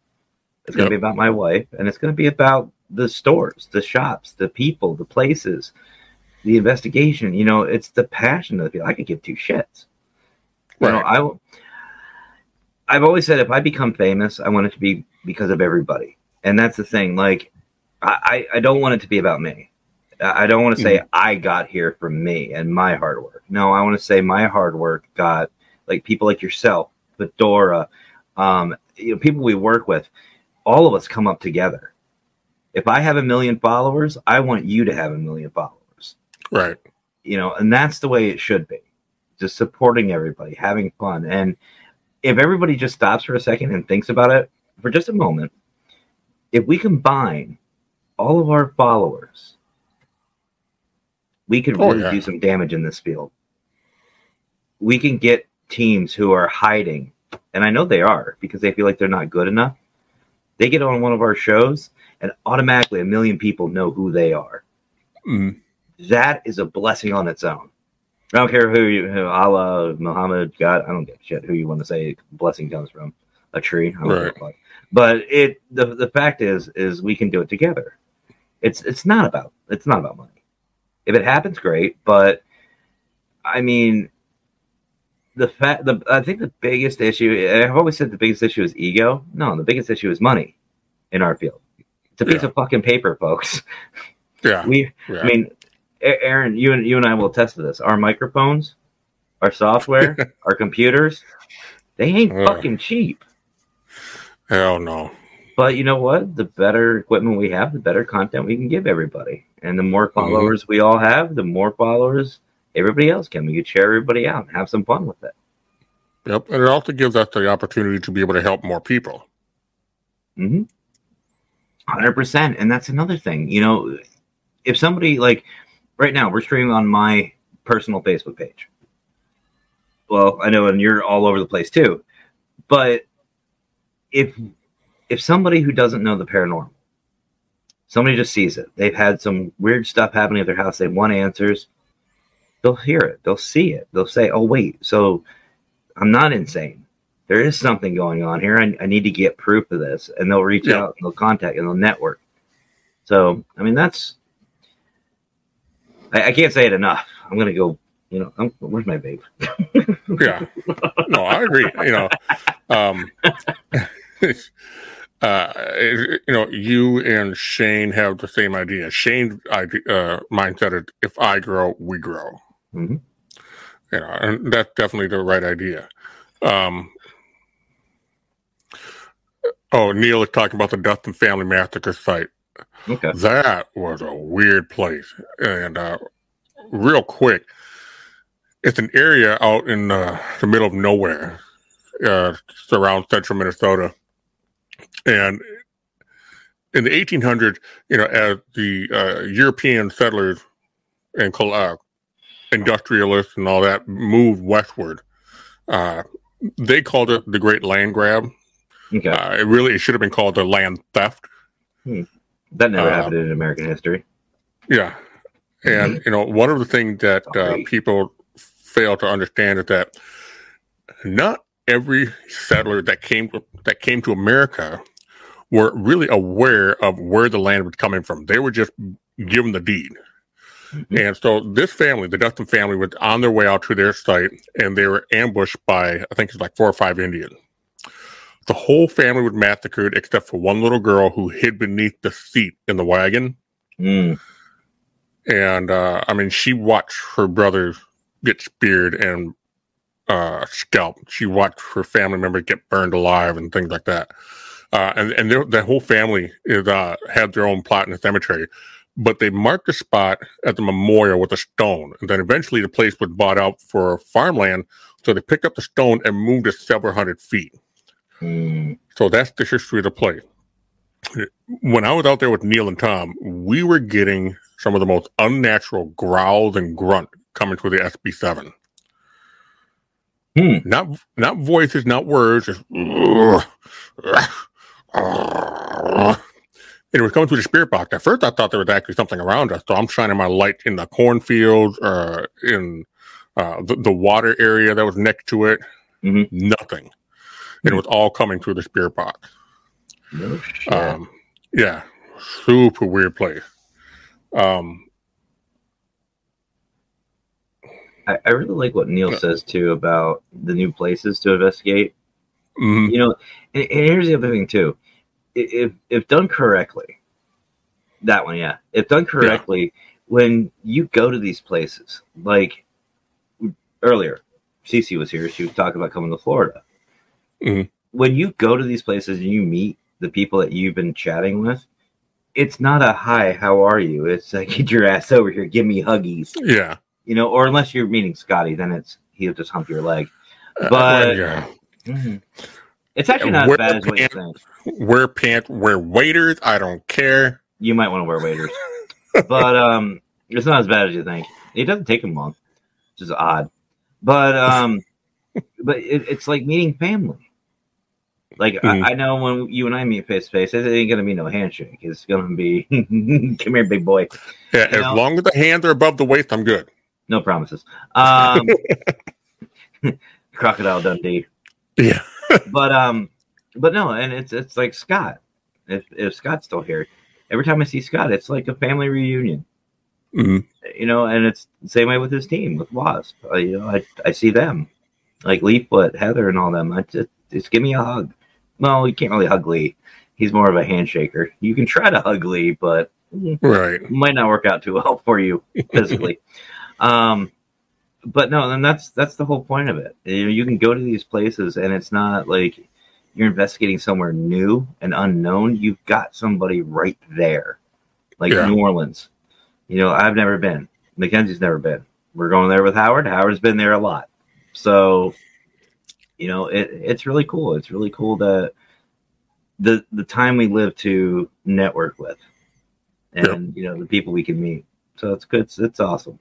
It's going to be about my wife, and it's going to be about the stores, the shops, the people, the places, the investigation. You know, it's the passion of the people. I could give two shits. You right. know, I I've always said if I become famous, I want it to be because of everybody, and that's the thing. Like, I I don't want it to be about me. I don't want to say mm. I got here from me and my hard work. No, I want to say my hard work got like people like yourself, Fedora, um, you know, people we work with. All of us come up together. If I have a million followers, I want you to have a million followers. Right. You know, and that's the way it should be. Just supporting everybody, having fun. And if everybody just stops for a second and thinks about it for just a moment, if we combine all of our followers we could oh, really yeah. do some damage in this field. We can get teams who are hiding, and I know they are because they feel like they're not good enough. They get on one of our shows, and automatically a million people know who they are. Mm. That is a blessing on its own. I don't care who you, who Allah, Muhammad, God. I don't give a shit who you want to say blessing comes from. A tree, right. but it. The the fact is, is we can do it together. It's it's not about it's not about money. If it happens, great. But I mean, the fact, the I think the biggest issue. I've always said the biggest issue is ego. No, the biggest issue is money in our field. It's a piece yeah. of fucking paper, folks. Yeah. We. Yeah. I mean, Aaron, you and you and I will attest to this. Our microphones, our software, <laughs> our computers, they ain't uh, fucking cheap. Hell no. But you know what? The better equipment we have, the better content we can give everybody. And the more mm-hmm. followers mm-hmm. we all have, the more followers everybody else can. We could share everybody out and have some fun with it. Yep. And it also gives us the opportunity to be able to help more people. Mm-hmm. 100%. And that's another thing. You know, if somebody like right now, we're streaming on my personal Facebook page. Well, I know, and you're all over the place too. But if if somebody who doesn't know the paranormal, somebody just sees it, they've had some weird stuff happening at their house, they want answers, they'll hear it, they'll see it, they'll say, "Oh wait, so I'm not insane. There is something going on here. I, I need to get proof of this," and they'll reach yeah. out, and they'll contact, and they'll network. So, I mean, that's I, I can't say it enough. I'm gonna go you know, I'm, where's my vape? yeah, no, I agree. You know, um, <laughs> uh, you know, you and Shane have the same idea. Shane's idea, uh, mindset is if I grow, we grow. Mm-hmm. You know, and that's definitely the right idea. Um, oh, Neil is talking about the Dustin Family Massacre site. Okay. That was a weird place. And uh, real quick, it's an area out in uh, the middle of nowhere, uh, around central Minnesota and in the 1800s, you know, as the uh, European settlers and uh, industrialists and all that moved westward, uh, they called it the Great Land Grab. Okay. Uh, it really it should have been called the land theft. Hmm. That never uh, happened in American history. Yeah, and mm-hmm. you know, one of the things that uh, people fail to understand is that not every settler that came to, that came to America were really aware of where the land was coming from. They were just given the deed. Mm-hmm. And so this family, the Dustin family, was on their way out to their site and they were ambushed by, I think it's like four or five Indians. The whole family was massacred except for one little girl who hid beneath the seat in the wagon. Mm. And uh, I mean, she watched her brother get speared and uh, scalped. She watched her family members get burned alive and things like that. Uh, and and their, whole family is uh, had their own plot in the cemetery, but they marked the spot at the memorial with a stone. And then eventually the place was bought out for farmland, so they picked up the stone and moved it several hundred feet. Mm. So that's the history of the place. When I was out there with Neil and Tom, we were getting some of the most unnatural growls and grunt coming through the SB7. Hmm. Not not voices, not words, just and it was coming through the spirit box. At first, I thought there was actually something around us, so I'm shining my light in the cornfields, uh, in uh, the, the, water area that was next to it. Mm-hmm. Nothing, and it was all coming through the spirit box. No shit. Um, yeah, super weird place. Um, I, I really like what Neil says too about the new places to investigate. mm You know, and, and here's the other thing too. If if done correctly, that one, yeah. If done correctly, yeah. when you go to these places, like earlier, Cece was here. She was talking about coming to Florida. Mm When you go to these places and you meet the people that you've been chatting with, it's not a hi, how are you? It's like <laughs> get your ass over here, give me huggies. Yeah you know, or unless you're meeting Scotty, then it's he'll just hump your leg. Uh, but uh, mm-hmm. it's actually not wear as bad as what you think. Wear pants, wear waders. I don't care. You might want to wear waiters. <laughs> but um, it's not as bad as you think. It doesn't take him long, which is odd. But um, but it, it's like meeting family. Like mm-hmm. I, I, know when you and I meet face to face, it ain't gonna be no handshake. It's gonna be <laughs> come here, big boy. Yeah, you as know? long as the hands are above the waist, I'm good. No promises. Um, <laughs> Crocodile Dundee. Yeah. <laughs> but um, but no, and it's it's like Scott. If if Scott's still here, every time I see Scott, it's like a family reunion. Mm-hmm. You know, and it's the same way with his team with Wasp. Uh, you know, I I see them like Leaffoot, Heather, and all them. I just just give me a hug. Well, you can't really hug Lee. He's more of a handshaker. You can try to hug Lee, but right might not work out too well for you physically. <laughs> Um, but no, and that's that's the whole point of it. You know, you can go to these places, and it's not like you're investigating somewhere new and unknown. You've got somebody right there, like yeah. New Orleans. You know, I've never been. Mackenzie's never been. We're going there with Howard. Howard's been there a lot. So, you know, it, it's really cool. It's really cool that the the time we live to network with, and yeah. you know, the people we can meet. So it's good. It's, it's awesome.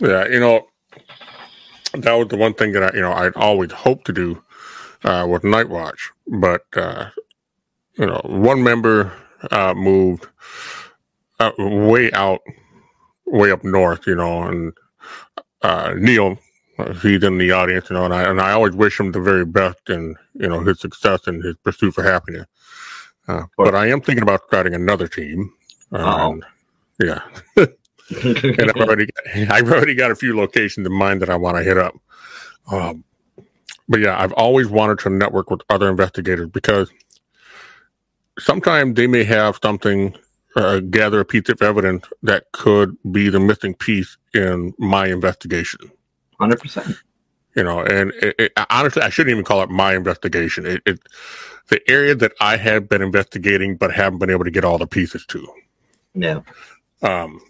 Yeah, you know, that was the one thing that I, you know, I'd always hoped to do uh, with Night Watch, but uh, you know, one member uh, moved uh, way out, way up north, you know, and uh, Neil, he's in the audience, you know, and I and I always wish him the very best and you know his success and his pursuit for happiness. Uh, but I am thinking about starting another team. Um, yeah. <laughs> and I've already got, I've already got a few locations in mind that I want to hit up. Um, but yeah, I've always wanted to network with other investigators because sometimes they may have something, uh, gather a piece of evidence that could be the missing piece in my investigation. Hundred percent. You know, and it, it, honestly, I shouldn't even call it my investigation. It, it the area that I have been investigating, but haven't been able to get all the pieces to. Yeah. Um,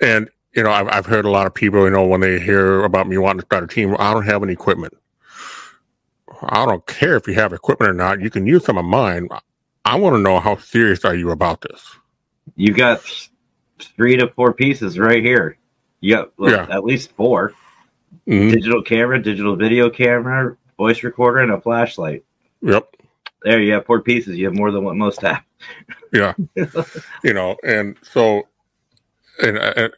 and you know, I've I've heard a lot of people, you know, when they hear about me wanting to start a team, I don't have any equipment. I don't care if you have equipment or not. You can use some of mine. I want to know how serious are you about this? You got three to four pieces right here. You got well, yeah. at least 4 mm-hmm. digital camera, digital video camera, voice recorder, and a flashlight. Yep. There you have four pieces. You have more than what most have. yeah. <laughs> you know, and so and, and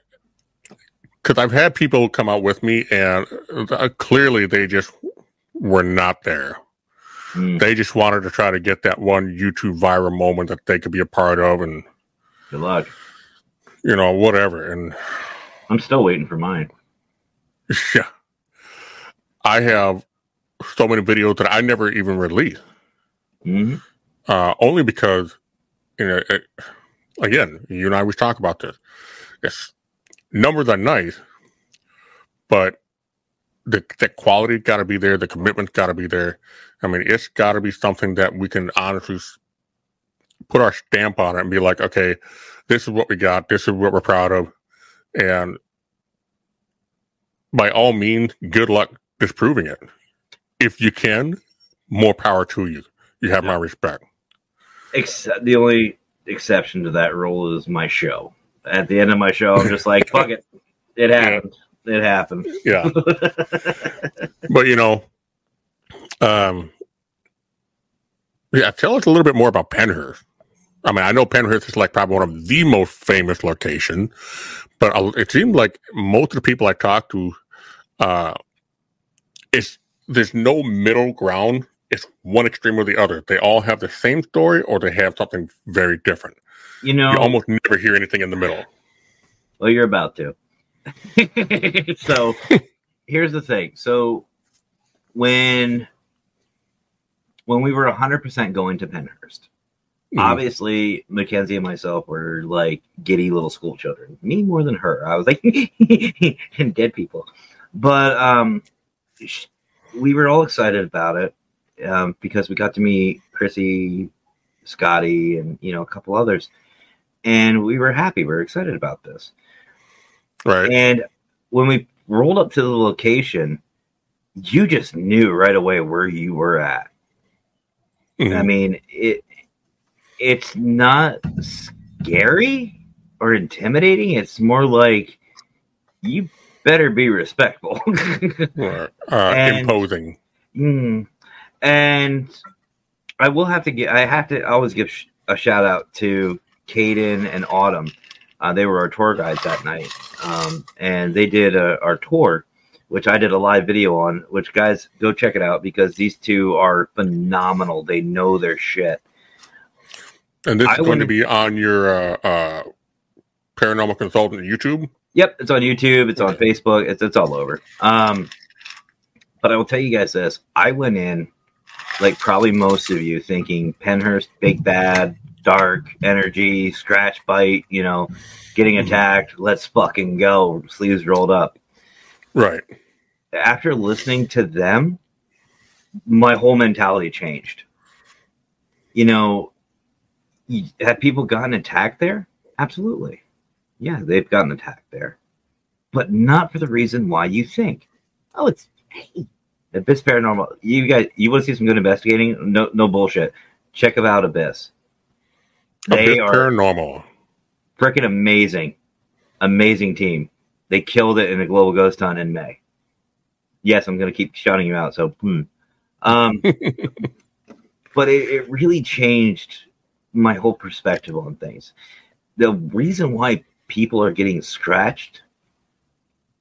because I've had people come out with me, and uh, clearly they just were not there. Mm, They just wanted to try to get that one YouTube viral moment that they could be a part of, and good luck. you know whatever. And I'm still waiting for mine. <laughs> yeah, I have so many videos that I never even released. hmm uh, only because you know it, again you and i always talk about this. Yes numbers are nice but the, the quality got to be there. The commitment's got to be there. I mean it's got to be something that we can honestly put our stamp on it and be like okay this is what we got. This is what we're proud of and by all means good luck disproving it if you can more power to you you have my respect Except the only exception to that rule is my show. At the end of my show, I'm just like, fuck it. <laughs> It happened. It happened. yeah <laughs> but you know um yeah tell us a little bit more about Pennhurst i mean i know Pennhurst is like probably one of the most famous location but it seemed like most of the people i talked to uh it's there's no middle ground it's one extreme or the other they all have the same story or they have something very different You know, you almost never hear anything in the middle well, you're about to. <laughs> so here's the thing. So when when we were 100% going to Pennhurst, Obviously Mackenzie and myself were like giddy little school children. Me more than her. I was like <laughs> and dead people. But um we were all excited about it um, because we got to meet Chrissy, Scotty, and you know a couple others, and we were happy. We were excited about this. right And when we rolled up to the location, you just knew right away where you were at. Mhm. I mean, it it's not scary or intimidating. It's more like you better be respectful. <laughs> Right. uh, and- imposing Mm. And I will have to get. I have to always give sh- a shout out to Caden and Autumn. Uh, they were our tour guides that night, um, and they did uh our tour, which I did a live video on. Which guys go check it out because these two are phenomenal. They know their shit. And this I is going to be on your uh, uh, paranormal consultant YouTube. Yep, it's on YouTube. It's on Facebook. It's it's all over. Um, but I will tell you guys this: I went in, like probably most of you, thinking Pennhurst, big bad, dark energy, scratch bite. You know, getting attacked. Let's fucking go. Sleeves rolled up. Right. After listening to them, my whole mentality changed. You know, have people gotten attacked there? Absolutely. Yeah, they've gotten attacked there, but not for the reason why you think. Oh, it's hey, Abyss Paranormal. You guys, you want to see some good investigating? No, no bullshit. Check out Abyss. They Abyss are paranormal. freaking amazing, amazing team. They killed it in a global ghost hunt in May. Yes, I'm going to keep shouting you out. So, hmm. um, <laughs> but it, it really changed my whole perspective on things. The reason why people are getting scratched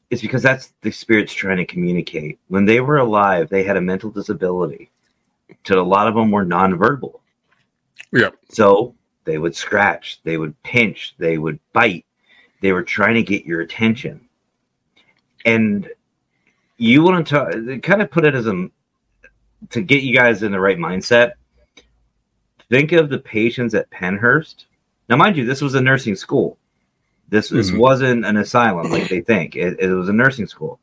is because that's the spirits trying to communicate. When they were alive, they had a mental disability. To a lot of them were nonverbal. Yep. So they would scratch, they would pinch, they would bite. They were trying to get your attention. And you want to kind of put it as a to get you guys in the right mindset. Think of the patients at Pennhurst. Now, mind you, this was a nursing school. This this Mhm. wasn't an asylum like they think. It, it was a nursing school.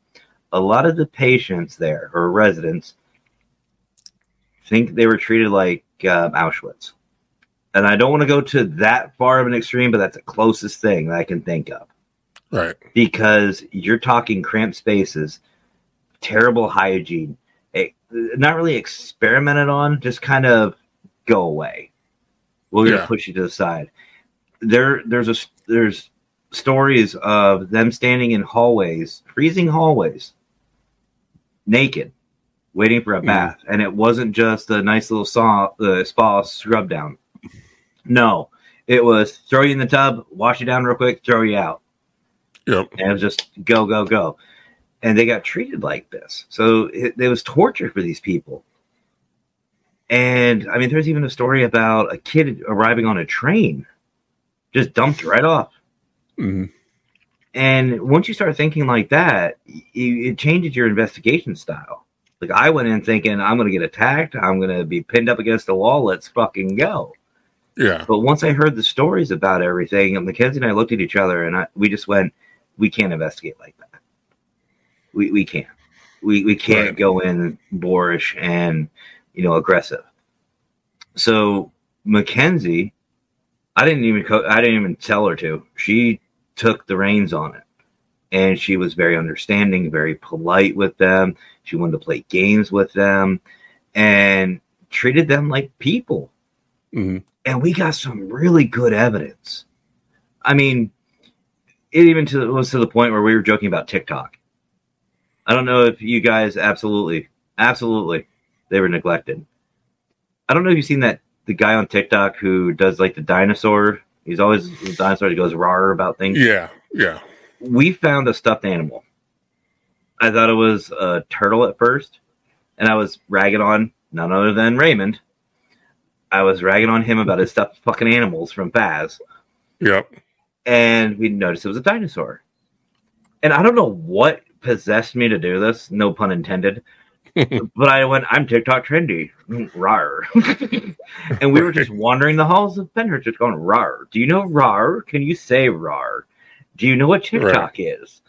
A lot of the patients there or residents think they were treated like uh, Auschwitz and I don't want to go to that far of an extreme, but that's the closest thing that I can think of Right. because you're talking cramped spaces, terrible hygiene, eh, not really experimented on, just kind of go away. We're gonna push you to the side. There, there's a there's stories of them standing in hallways, freezing hallways, naked, waiting for a Hmm. bath, and it wasn't just a nice little saw, uh, spa scrub down. No, it was throw you in the tub, wash you down real quick, throw you out. Yep. And it was just go, go, go. And they got treated like this. So it, it was torture for these people. And I mean, there's even a story about a kid arriving on a train, just dumped right off. hmm And once you start thinking like that, it changes your investigation style. Like I went in thinking I'm going to get attacked, I'm going to be pinned up against the wall. Let's fucking go. Yeah. But once I heard the stories about everything, and Mackenzie and I looked at each other, and I, we just went, "We can't investigate like that. We we can't. We we can't Right. go in boorish and you know aggressive." So Mackenzie, I didn't even co- I didn't even tell her to. She took the reins on it, and she was very understanding, very polite with them. She wanted to play games with them, and treated them like people hmm and we got some really good evidence. I mean, it even to, was to the point where we were joking about TikTok. I don't know if you guys absolutely, absolutely, they were neglected. I don't know if you've seen that the guy on TikTok who does like the dinosaur. He's always the dinosaur. He goes rar about things. Yeah. Yeah. We found a stuffed animal. I thought it was a turtle at first, and I was ragging on none other than Raymond. I was ragging on him about his stuffed fucking animals from Baz, Yep. and we noticed it was a dinosaur. And I don't know what possessed me to do this, no pun intended. <laughs> but I went, I'm TikTok trendy. Rar. <laughs> and we were just wandering the halls of Pennhurst, just going, Rar. Do you know Rar? Can you say Rar? Do you know what TikTok is?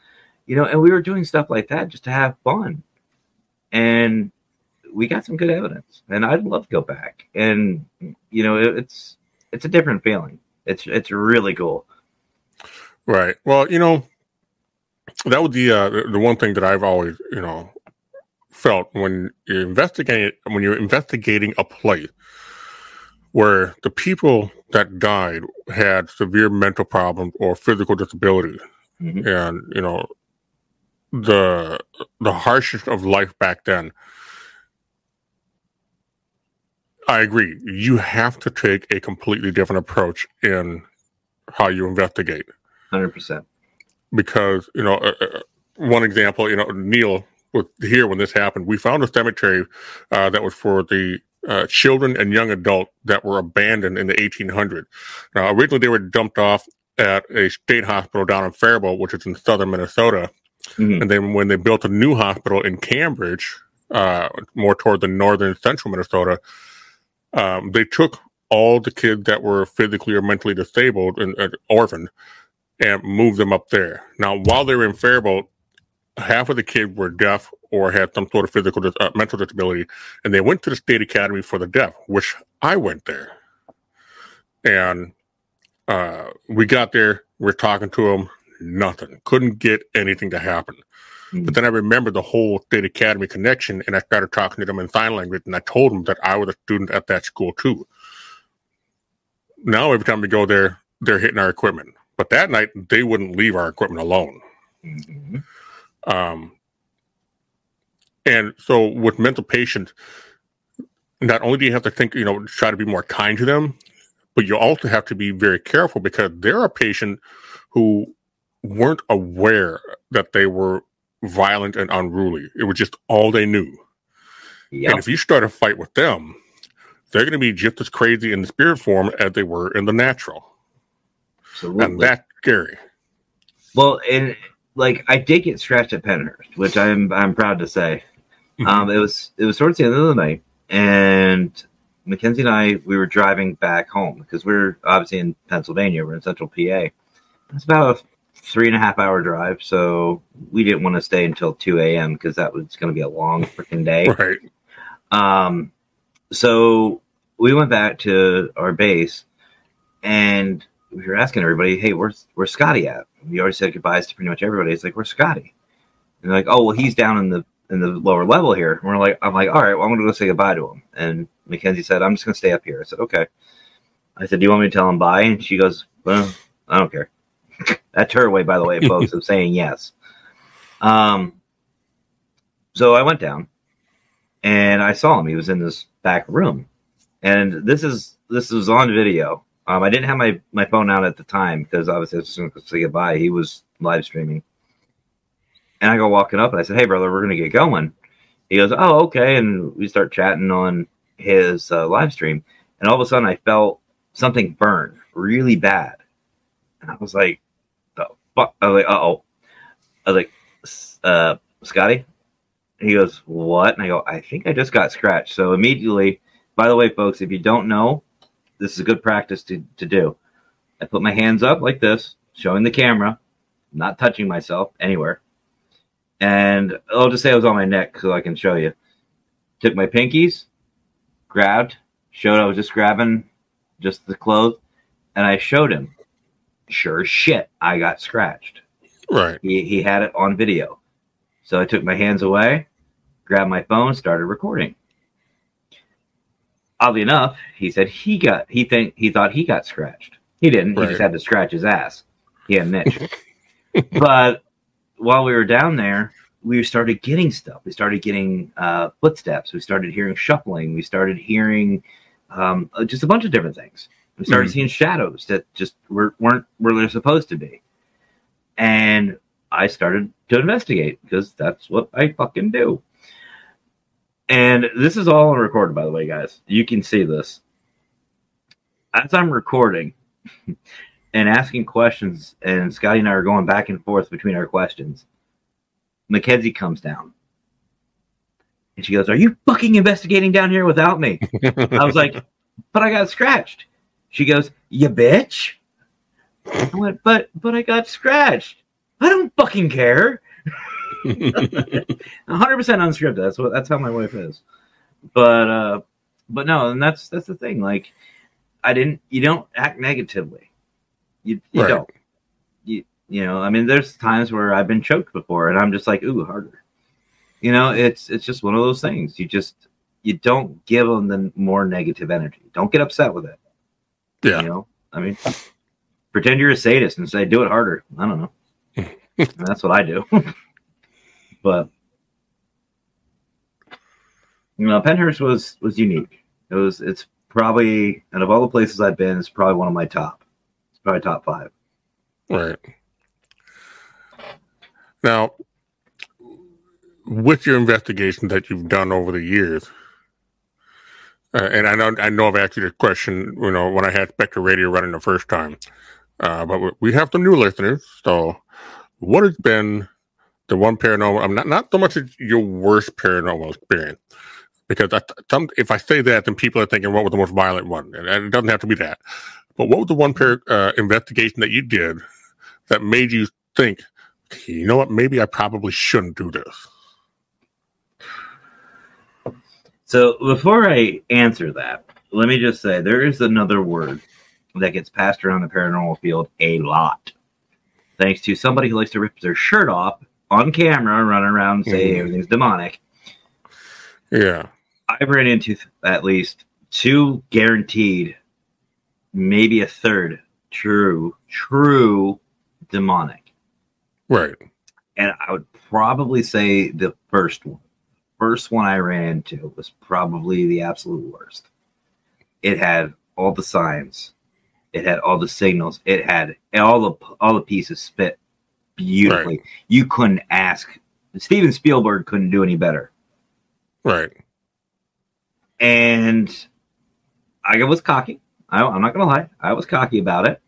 You know, and we were doing stuff like that just to have fun. And we got some good evidence. And I'd love to go back. And you know, it, it's it's a different feeling. It's it's really cool. Right. Well, you know, that would be uh, the one thing that I've always, you know, felt when you're investigating when you're investigating a place where the people that died had severe mental problems or physical disability, Mhm. and you know, the the harshness of life back then. I agree. You have to take a completely different approach in how you investigate Hundred percent. because you know uh, uh, one example you know neil was here when this happened we found a cemetery uh, that was for the uh, children and young adult that were abandoned in the 1800s now originally they were dumped off at a state hospital down in faribault which is in southern minnesota Mhm. and then when they built a new hospital in cambridge uh, more toward the northern central minnesota um, they took all the kids that were physically or mentally disabled and uh, orphaned and moved them up there. Now, while they were in Faribault, half of the kids were deaf or had some sort of physical dis- uh, mental disability, and they went to the state academy for the deaf, which I went there, and uh, we got there. We're talking to them, nothing. Couldn't get anything to happen. Mhm. But then I remembered the whole state academy connection, and I started talking to them in sign language, and I told them that I was a student at that school too. Now every time we go there, they're hitting our equipment. But that night, they wouldn't leave our equipment alone. Mhm. Um, and so with mental patients, not only do you have to think, you know, try to be more kind to them, but you also have to be very careful because there are patients who weren't aware that they were violent and unruly. It was just all they knew. Yep. And if you start a fight with them, they're going to be just as crazy in the spirit form as they were in the natural. Absolutely. And that's scary. Well, and like I did get scratched at Pennhurst, which I'm I'm proud to say. Mhm. Um, it was it was towards the end of the night, and Mackenzie and I we were driving back home because we're obviously in Pennsylvania. We're in Central PA. It's about a three and a half hour drive, so we didn't want to stay until two a.m. because that was going to be a long freaking day. Right. Um, so we went back to our base, and we were asking everybody, "Hey, where's where's Scotty at?" We already said goodbyes to pretty much everybody. It's like, "Where's Scotty?" And they're like, "Oh, well, he's down in the in the lower level here." And we're like, "I'm like, all right, well, I'm gonna go say goodbye to him." And Mackenzie said, "I'm just gonna stay up here." I said, "Okay." I said, "Do you want me to tell him bye?" And she goes, "Well, I don't care." <laughs> That's her way, by the way, folks, of saying yes. Um, so I went down and I saw him. He was in this back room, and this is this was on video. Um, I didn't have my, my phone out at the time because obviously I was going to say goodbye. He was live streaming. And I go walking up and I said, Hey, brother, we're going to get going. He goes, Oh, okay. And we start chatting on his uh, live stream. And all of a sudden I felt something burn really bad. And I was like, The fuck? I was like, Uh oh. I was like, uh, Scotty? He goes, What? And I go, I think I just got scratched. So immediately, by the way, folks, if you don't know, this is a good practice to, to do. I put my hands up like this, showing the camera, not touching myself anywhere. And I'll just say I was on my neck so I can show you. Took my pinkies, grabbed, showed I was just grabbing just the clothes, and I showed him. Sure shit, I got scratched. Right. He, he had it on video. So I took my hands away, grabbed my phone, started recording oddly enough, he said he got he think he thought he got scratched. He didn't. Right. He just had to scratch his ass. He had an itch. <laughs> but while we were down there, we started getting stuff. We started getting uh, footsteps. We started hearing shuffling. We started hearing um, uh, just a bunch of different things. We started mm. seeing shadows that just were, weren't where they're supposed to be. And I started to investigate because that's what I fucking do. And this is all recorded, by the way, guys. You can see this. As I'm recording <laughs> and asking questions, and Scotty and I are going back and forth between our questions, Mackenzie comes down. And she goes, Are you fucking investigating down here without me? <laughs> I was like, But I got scratched. She goes, You bitch. I went, But but I got scratched. I don't fucking care. 100% unscripted. That's what that's how my wife is. But uh but no, and that's that's the thing. Like I didn't you don't act negatively. You you right. don't. You you know, I mean there's times where I've been choked before and I'm just like, ooh, harder. You know, it's it's just one of those things. You just you don't give them the more negative energy. Don't get upset with it. Yeah. You know, I mean, pretend you're a sadist and say, do it harder. I don't know. <laughs> that's what I do. <laughs> but you know, Penhurst was was unique. It was it's probably out of all the places I've been, it's probably one of my top. It's probably top five. Right. Now, with your investigation that you've done over the years, uh, and I know I know I've asked you this question, you know, when I had Specter Radio running the first time, uh, but we have some new listeners. So, what has been the one paranormal. I'm not not so much your worst paranormal experience, because I, some, if I say that, then people are thinking, what was the most violent one? And, it doesn't have to be that. But what was the one pair uh, investigation that you did that made you think, you know what, maybe I probably shouldn't do this? So before I answer that, let me just say there is another word that gets passed around the paranormal field a lot. Thanks to somebody who likes to rip their shirt off on camera running around and say mm. everything's demonic. Yeah. I've ran into at least two guaranteed, maybe a third true, true demonic. Right. And I would probably say the first one. First one I ran into was probably the absolute worst. It had all the signs. It had all the signals. It had all the all the pieces spit beautifully. Right. You couldn't ask. Steven Spielberg couldn't do any better. Right. And I was cocky. I, I'm not going to lie. I was cocky about it.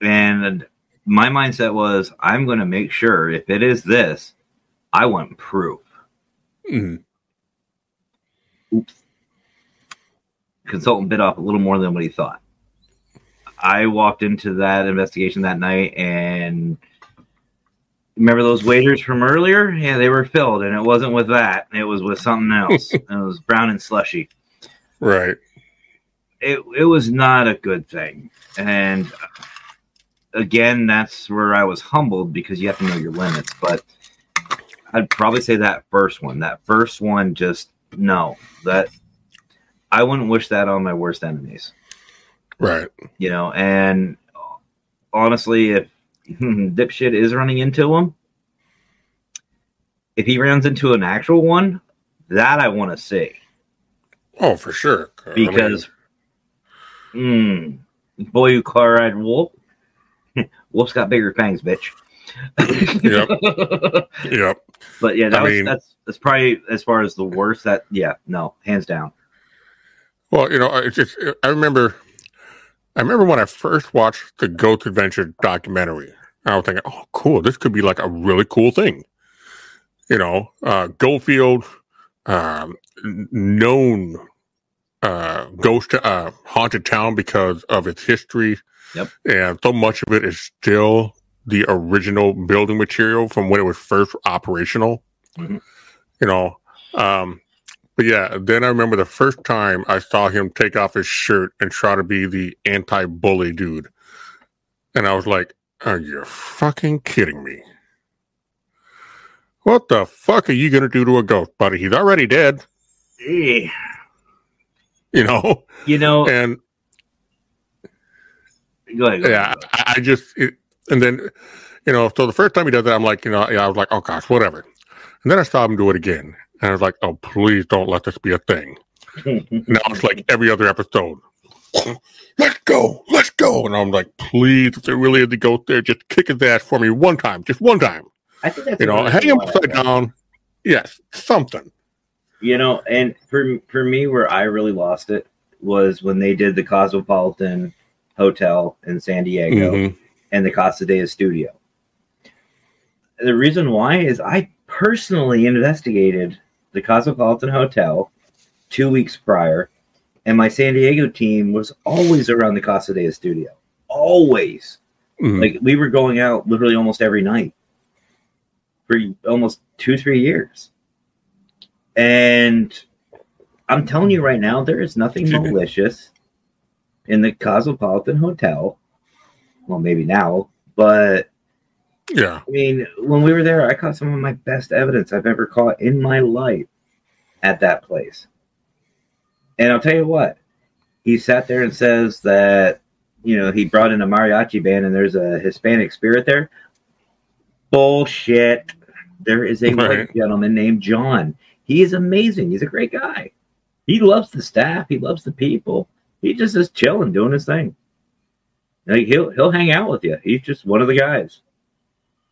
And my mindset was I'm going to make sure if it is this, I want proof. Mm-hmm. Oops. Consultant bit off a little more than what he thought. I walked into that investigation that night and remember those waiters from earlier? Yeah, they were filled, and it wasn't with that. It was with something else. <laughs> it was brown and slushy. Right. It it was not a good thing, and uh, again, that's where I was humbled because you have to know your limits. But I'd probably say that first one. That first one, just no. That I wouldn't wish that on my worst enemies. Right. You know, and honestly, if <laughs> dipshit is running into him, if he runs into an actual one, that I want to see. Oh, for sure. Because Mm. Boy who car wolf. <laughs> Wolf's got bigger fangs, bitch. Yep. <laughs> Yep. But yeah, that I was, mean- that's that's probably as far as the worst. That yeah, no, hands down. Well, you know, it's just I remember, I remember when I first watched the Ghost Adventure documentary. I was thinking, oh, cool, this could be like a really cool thing. You know, uh, Goldfield, um, known uh, ghost uh, haunted town because of its history, Yep. and so much of it is still the original building material from when it was first operational. Mhm. You know, um, but yeah, then I remember the first time I saw him take off his shirt and try to be the anti-bully dude, and I was like, "Are you fucking kidding me? What the fuck are you gonna do to a ghost, buddy? He's already dead, Eh, you know." You know, And go ahead. go yeah, ahead. I, I just it, and then you know, so the first time he does that, I'm like, you know, I was like, "Oh gosh, whatever." And then I saw him do it again, and I was like, "Oh, please don't let this be a thing." <laughs> Now it's like every other episode. Let's go, let's go. And I'm like, please, if there really is a ghost there, just kick his ass for me one time, just one time. I think that's You know, hang him upside down. Yes, something. You know, and for for me, where I really lost it was when they did the Cosmopolitan Hotel in San Diego Mhm. and the Casa de Estudillo. The reason why is I personally investigated the Cosmopolitan Hotel two weeks prior, and my San Diego team was always around the Casa de Estudillo. Always. Mhm. Like we were going out literally almost every night for almost two, three years. And I'm telling you right now, there is nothing malicious in the Cosmopolitan Hotel. Well, maybe now, but yeah. I mean, when we were there, I caught some of my best evidence I've ever caught in my life at that place. And I'll tell you what, he sat there and says that, you know, he brought in a mariachi band and there's a Hispanic spirit there. Bullshit. There is a Right. gentleman named John. He is amazing. He's a great guy. He loves the staff. He loves the people. He just is chilling, doing his thing. Like he'll he'll hang out with you. He's just one of the guys.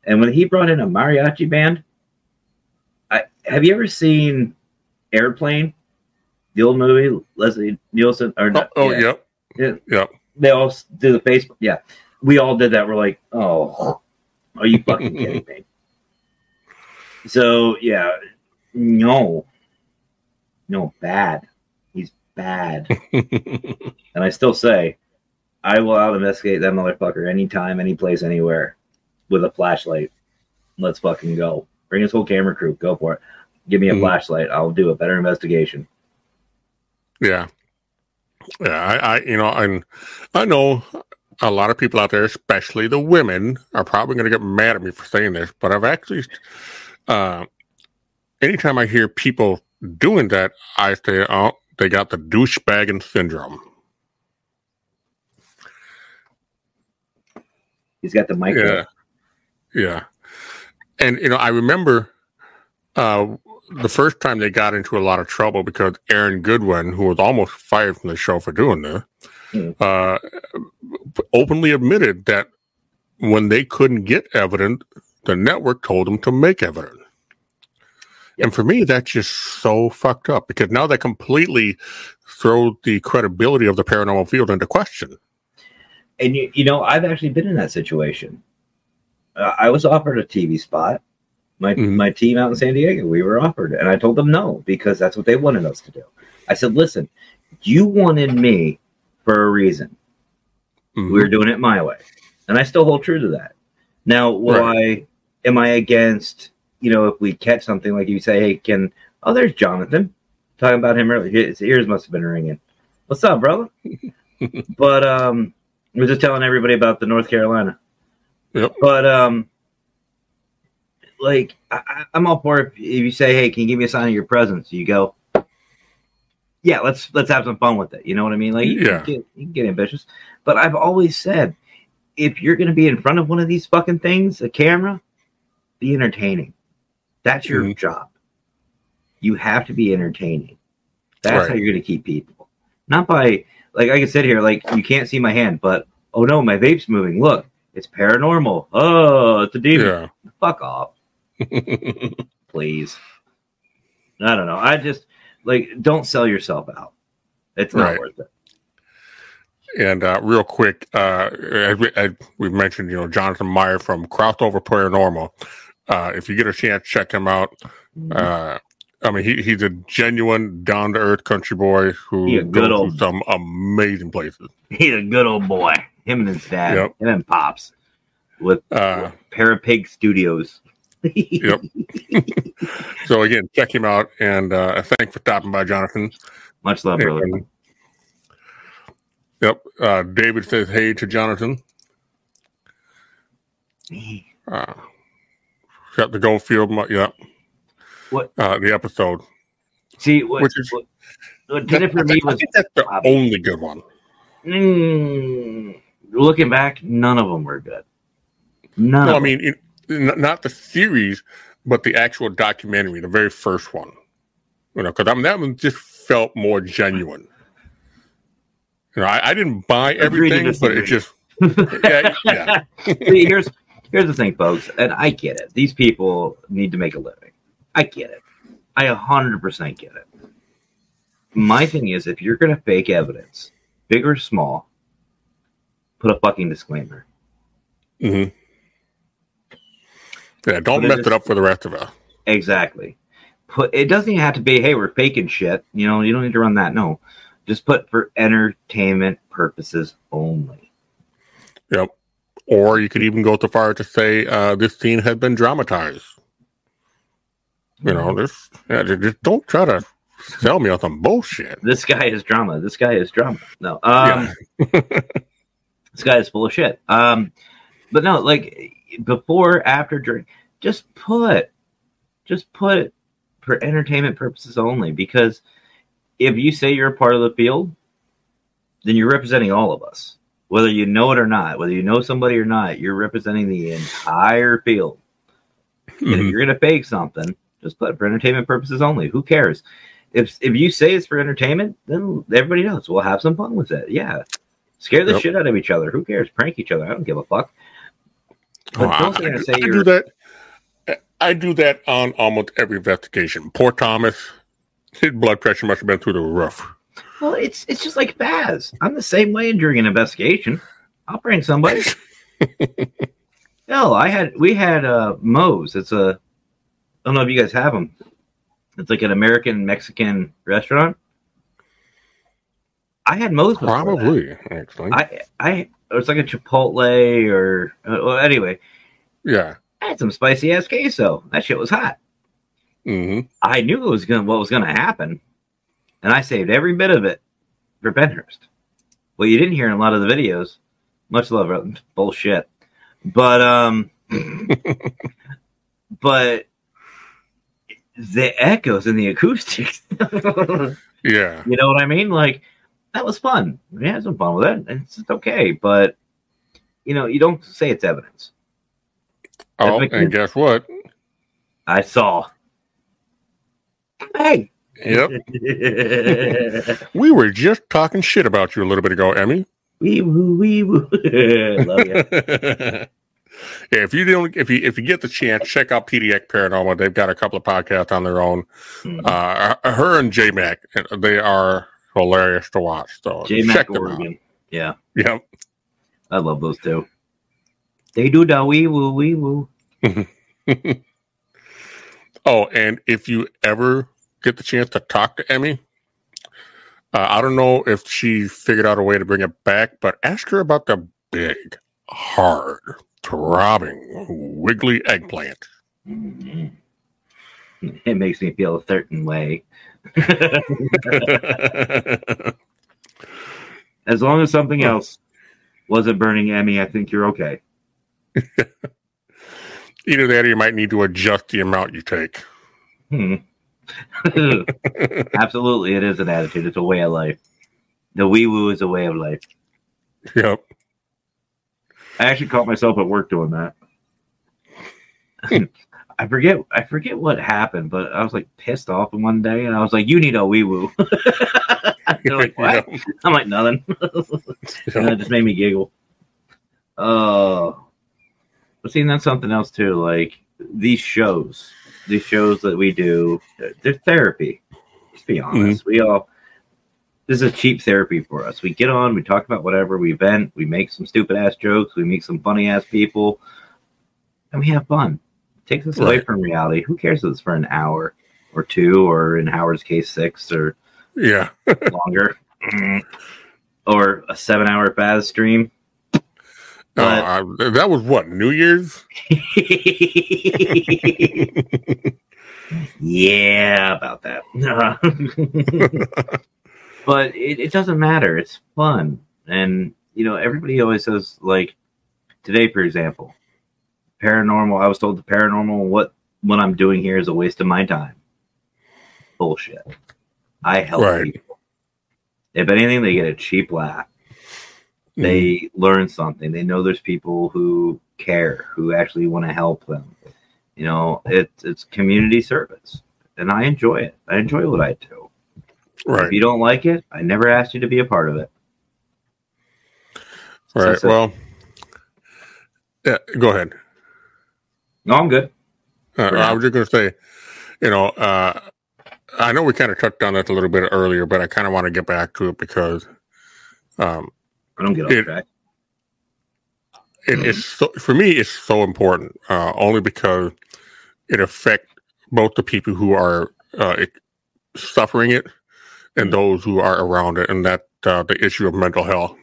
And when he brought in a mariachi band, I have you ever seen Airplane? The old movie, Leslie Nielsen or Oh, not, oh yeah. yep. Yeah. Yep. They all do the face. Yeah, we all did that. We're like, oh, are you fucking <laughs> kidding me? So yeah, no, no, bad. He's bad, <laughs> and I still say, I will out investigate that motherfucker anytime, any place, anywhere, with a flashlight. Let's fucking go. Bring his whole camera crew. Go for it. Give me a Mhm. flashlight. I'll do a better investigation. yeah. Yeah. I, I, you know, and I know a lot of people out there, especially the women, are probably going to get mad at me for saying this, but I've actually, uh, anytime I hear people doing that, I say, oh, they got the douchebagging syndrome. He's got the micro. Yeah. Yeah. And, you know, I remember uh, the first time they got into a lot of trouble because Aaron Goodwin, who was almost fired from the show for doing this, Hmm. uh, openly admitted that when they couldn't get evidence, the network told them to make evidence. Yep. And for me, that's just so fucked up because now that completely throws the credibility of the paranormal field into question. and you, you know i've actually been in that situation i was offered a tv spot. My Mhm. my team out in san diego we were offered and i told them no because that's what they wanted us to do. I said listen you wanted me for a reason. Mhm. we were doing it my way. And i still hold true to that. Now will i am i against you know if we catch something like you say hey can oh there's jonathan. Talking about him earlier his ears must have been ringing. What's up brother? <laughs> But um we're just telling everybody about the north carolina Yep. but um like I, i'm all for it. If you say hey can you give me a sign of your presence? You go yeah let's let's have some fun with it. You know what i mean? Like you, Yeah. can, get, you can get ambitious. But i've always said if you're going to be in front of one of these fucking things a camera be entertaining. That's your Mhm. job. You have to be entertaining. That's how you're going to keep people. Not by like I can sit here, like you can't see my hand, but oh no, my vape's moving. Look, it's paranormal. Oh, it's a demon. Yeah. Fuck off, <laughs> please. I don't know. I just like don't sell yourself out. It's not Right. worth it. And uh, real quick, uh, as we, we've mentioned, you know, Jonathan Meyer from Crossover Paranormal. Uh, if you get a chance, check him out. Uh, I mean, he, he's a genuine, down to earth country boy who He a good goes old- to some amazing places. He's a good old boy. Him and his dad. Yep. Him and pops with Uh, Parapig Studios. Yep. <laughs> so again, check him out, and uh, thanks for stopping by, Jonathan. Much love, brother. And- yep. Uh, David says hey to Jonathan. Uh, got the Goldfield. Yep. What? Uh, the episode. See, what, Which is- what, what did it for me <laughs> I was think that's the only good one. mm, looking back, none of them were good. None. No, of I mean, it, not the series, but the actual documentary, the very first one. You know, because I mean, that one just felt more genuine. You know, I, I didn't buy everything, but it just <laughs> yeah, yeah, See, here's here's the thing, folks, and I get it. These people need to make a living. I get it. I hundred percent get it. My thing is, if you're gonna fake evidence, big or small, put a fucking disclaimer. Mm-hmm. yeah. Don't mess it up for the rest of us. Exactly. Put it doesn't even have to be, hey, we're faking shit. You know, you don't need to run that. No. Just put for entertainment purposes only. Yep. Or you could even go so far to say uh, this scene has been dramatized. You know, this yeah, just don't try to sell me on some bullshit. This guy is drama. This guy is drama. No. Um <laughs> this guy is full of shit. Um but no, like before, after, during, just put just put it for entertainment purposes only because if you say you're a part of the field, then you're representing all of us. Whether you know it or not, whether you know somebody or not, you're representing the entire field. And if Mhm. you're gonna fake something, just put it for entertainment purposes only. Who cares? If if you say it's for entertainment, then everybody knows. We'll have some fun with it. Yeah. Scare the Yep. shit out of each other. Who cares? Prank each other. I don't give a fuck. But Oh, don't I, say I do that. I do that on almost every investigation. Poor Thomas, his blood pressure must have been through the roof. well, it's it's just like Baz. I'm the same way during an investigation. I'll bring somebody. <laughs> Hell, I had we had uh Moe's. It's a I don't know if you guys have them. It's like an American Mexican restaurant. I had Moe's that. Probably, actually. I I it was like a Chipotle or uh, well, anyway. yeah. I had some spicy ass queso. That shit was hot. hmm I knew it was gonna what was gonna happen, and I saved every bit of it for Pennhurst. Well, you didn't hear in a lot of the videos. Much love, bullshit. But um, <laughs> but the echoes and the acoustics. <laughs> Yeah. You know what I mean? Like that was fun. We had some fun with it. It's, okay, but you know, you don't say it's evidence. Oh, and guess what? I saw. Hey. Yep. <laughs> We were just talking shit about you a little bit ago, Emmy. wee woo wee woo. <laughs> Love you. <laughs> yeah, if you don't, if you if you get the chance, check out PDX Paranormal. They've got a couple of podcasts on their own. Hmm. Uh, her and J Mac, they are hilarious to watch. So J check them out. Yeah, Yep. I love those two. They do the wee woo wee woo. <laughs> Oh, and if you ever get the chance to talk to Emmy, uh, I don't know if she figured out a way to bring it back, but ask her about the big, hard, throbbing, wiggly eggplant. Mhm. <laughs> It makes me feel a certain way. <laughs> As long as something else wasn't burning Emmy, I think you're okay. <laughs> Either that or you might need to adjust the amount you take. Hmm. <laughs> Absolutely, it is an attitude. It's a way of life. The wee woo is a way of life. Yep. I actually caught myself at work doing that. I forget I forget what happened, but I was like pissed off one day and I was like, You need a wee woo. <laughs> They're like, <laughs> what? I'm like, nothing. <laughs> and that just made me giggle. Oh, but seeing that's something else too. Like these shows, these shows that we do, they're therapy. Let's be honest. Mm-hmm. We all this is a cheap therapy for us. We get on, we talk about whatever, we vent, we make some stupid ass jokes, we meet some funny ass people, and we have fun. It takes us right. away from reality. Who cares if it's for an hour or two, or in Howard's case, six or yeah, <laughs> longer, or a seven-hour Baz stream. But, uh, that was what New Year's. <laughs> yeah, about that. <laughs> but it, it doesn't matter. It's fun, and you know everybody always says like today, for example, paranormal. I was told the paranormal what what I'm doing here is a waste of my time. Bullshit. I help right. people. If anything, they get a cheap laugh. They mm. learn something. They know there's people who care, who actually want to help them. You know, it's it's community service, and I enjoy it. I enjoy what I do. Right. If you don't like it, I never asked you to be a part of it. Right. So, well, yeah. Go ahead. No, I'm good. Uh, I was just going to say, you know, uh, I know we kind of touched on that a little bit earlier, but I kind of want to get back to it because um, I don't get off it, track. It, it's so, for me, it's so important uh, only because it affects both the people who are uh, suffering it and those who are around it, and that uh, the issue of mental health.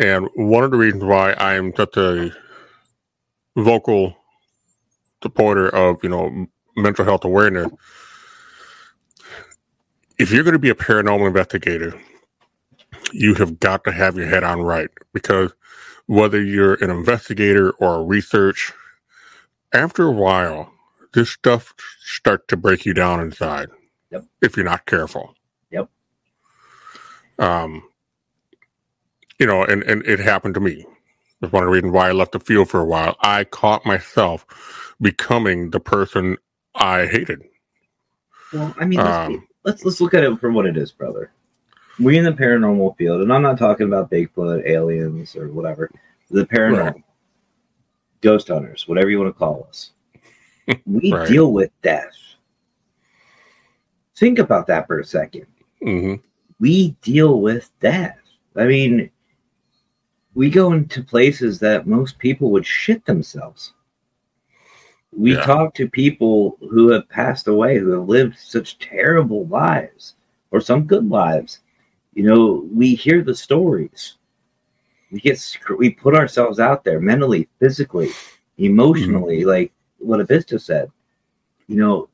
And one of the reasons why I'm such a vocal supporter of you know mental health awareness, if you're going to be a paranormal investigator, you have got to have your head on right because whether you're an investigator or a research, after a while, this stuff starts to break you down inside. Yep. If you're not careful. Yep. Um, you know, and, and it happened to me. That's one of the reasons why I left the field for a while. I caught myself becoming the person I hated. Well, I mean, let's, um, let's let's look at it for what it is, brother. We in the paranormal field, and I'm not talking about Bigfoot, aliens, or whatever. The paranormal, right. ghost hunters, whatever you want to call us. <laughs> We right. deal with death. Think about that for a 2nd mm-hmm we deal with death. I mean, we go into places that most people would shit themselves. We yeah. talk to people who have passed away, who have lived such terrible lives, or some good lives. You know, we hear the stories. We get we put ourselves out there mentally, physically, emotionally, mm-hmm. like what Avista said. You know,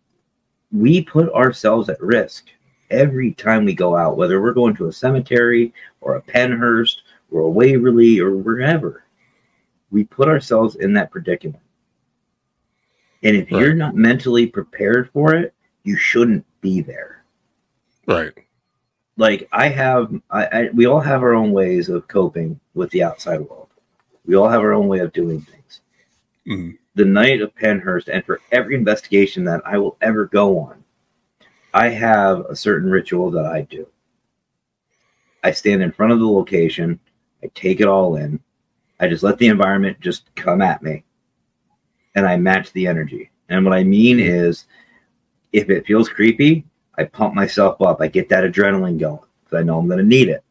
we put ourselves at risk every time we go out, whether we're going to a cemetery or a Pennhurst or a Waverly or wherever, we put ourselves in that predicament. And if right. you're not mentally prepared for it, you shouldn't be there. Right. Like I have, I, I we all have our own ways of coping with the outside world. We all have our own way of doing things. Mm-hmm. The night of Pennhurst, and for every investigation that I will ever go on, I have a certain ritual that I do. I stand in front of the location, I take it all in, I just let the environment just come at me, and I match the energy. And what I mean is, if it feels creepy, I pump myself up. I get that adrenaline going because I know I'm going to need it.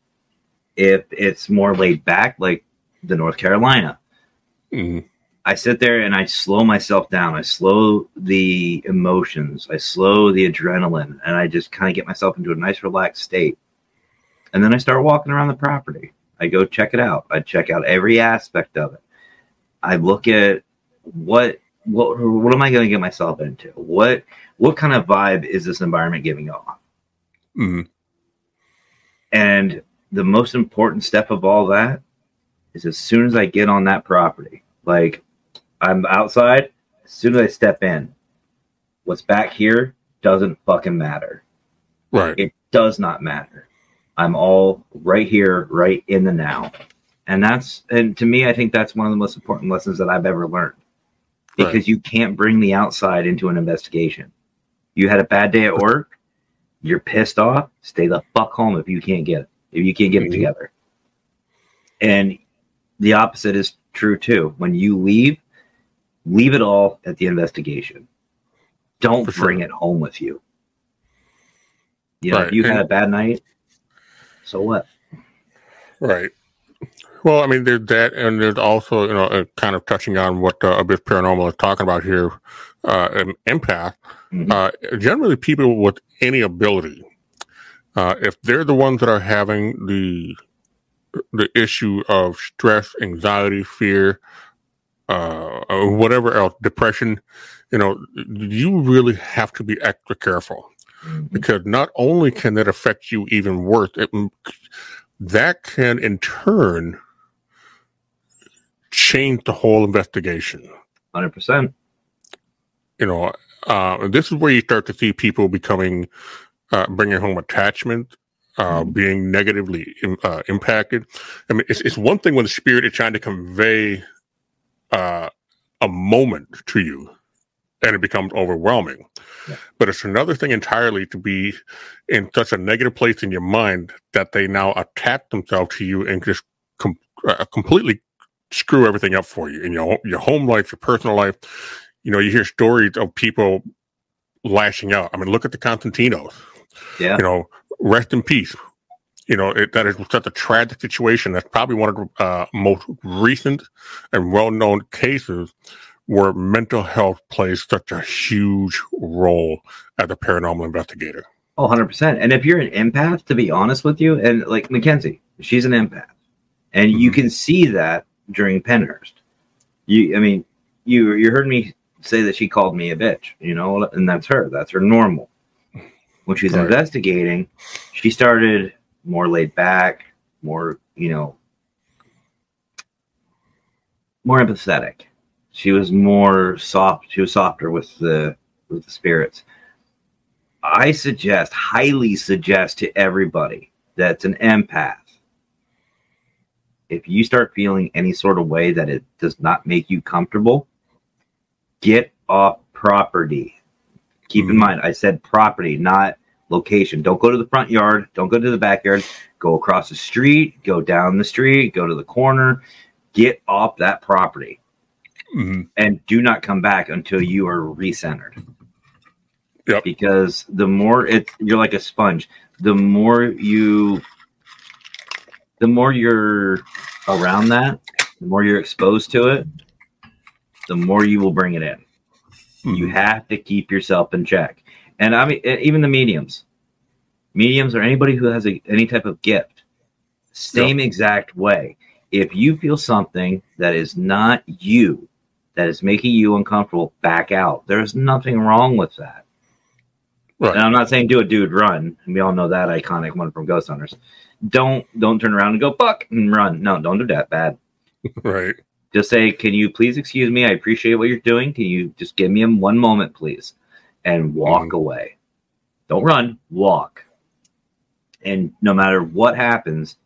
If it's more laid back, like the North Carolina, mm-hmm. I sit there and I slow myself down. I slow the emotions. I slow the adrenaline, and I just kind of get myself into a nice, relaxed state. And then I start walking around the property. I go check it out. I check out every aspect of it. I look at what what what am I going to get myself into? What what kind of vibe is this environment giving off? Mm-hmm. And the most important step of all that is as soon as I get on that property, like I'm outside. As soon as I step in, what's back here doesn't fucking matter. Right. It does not matter. I'm all right here, right in the now. And that's, and to me, I think that's one of the most important lessons that I've ever learned because right. you can't bring the outside into an investigation. You had a bad day at work, You're pissed off. Stay the fuck home if you can't get it. If you can't get it Mhm. together. And the opposite is true too. When you leave, leave it all at the investigation. Don't For sure. bring it home with you. You know, if Right. you had a bad night, so what? Right. Well, I mean, there's that, and there's also, you know, uh, kind of touching on what uh, Abyss Paranormal is talking about here, uh, an empath. Mhm. Uh, generally, people with any ability, uh, if they're the ones that are having the the issue of stress, anxiety, fear, uh, or whatever else, depression, you know, you really have to be extra careful because not only can that affect you even worse, it, that can in turn change the whole investigation. Hundred percent. You know, uh, this is where you start to see people becoming, uh, bringing home attachment, uh, being negatively uh, impacted. I mean, it's, it's one thing when the spirit is trying to convey uh, a moment to you and it becomes overwhelming. Yeah. But it's another thing entirely to be in such a negative place in your mind that they now attach themselves to you and just com- uh, completely screw everything up for you in your your home life, your personal life. You know, you hear stories of people lashing out. I mean, look at the Constantinos. Yeah. You know, rest in peace. You know, it, that is such a tragic situation. That's probably one of the uh, most recent and well-known cases where mental health plays such a huge role as a paranormal investigator. Oh, 100%. And if you're an empath, to be honest with you, and like Mackenzie, she's an empath. And you Mhm. can see that during Pennhurst. You, I mean, you you heard me say that she called me a bitch, you know, and that's her. That's her normal. When she's Right. investigating, she started more laid back, more, you know, more empathetic. She was more soft. She was softer with the with the spirits. I suggest, highly suggest to everybody that's an empath, if you start feeling any sort of way that it does not make you comfortable, get off property. Keep in Mhm. mind, I said property, not location. Don't go to the front yard. Don't go to the backyard. Go across the street. Go down the street. Go to the corner. Get off that property Mhm. and do not come back until you are recentered. Yep. Because the more it you're like a sponge, the more you the more you're around that, the more you're exposed to it, the more you will bring it in. You Mhm. have to keep yourself in check. And I mean even the mediums. Mediums or anybody who has a, any type of gift. Same exact way. If you feel something that is not you, that is making you uncomfortable, back out. There's nothing wrong with that. Right. And I'm not saying do a dude run. We all know that iconic one from Ghost Hunters. Don't don't turn around and go fuck and run. No, don't do that. Bad. <laughs> Right. Just say, "Can you please excuse me? I appreciate what you're doing. Can you just give me one moment, please?" And walk Mhm. away. Don't run. Walk. And no matter what happens,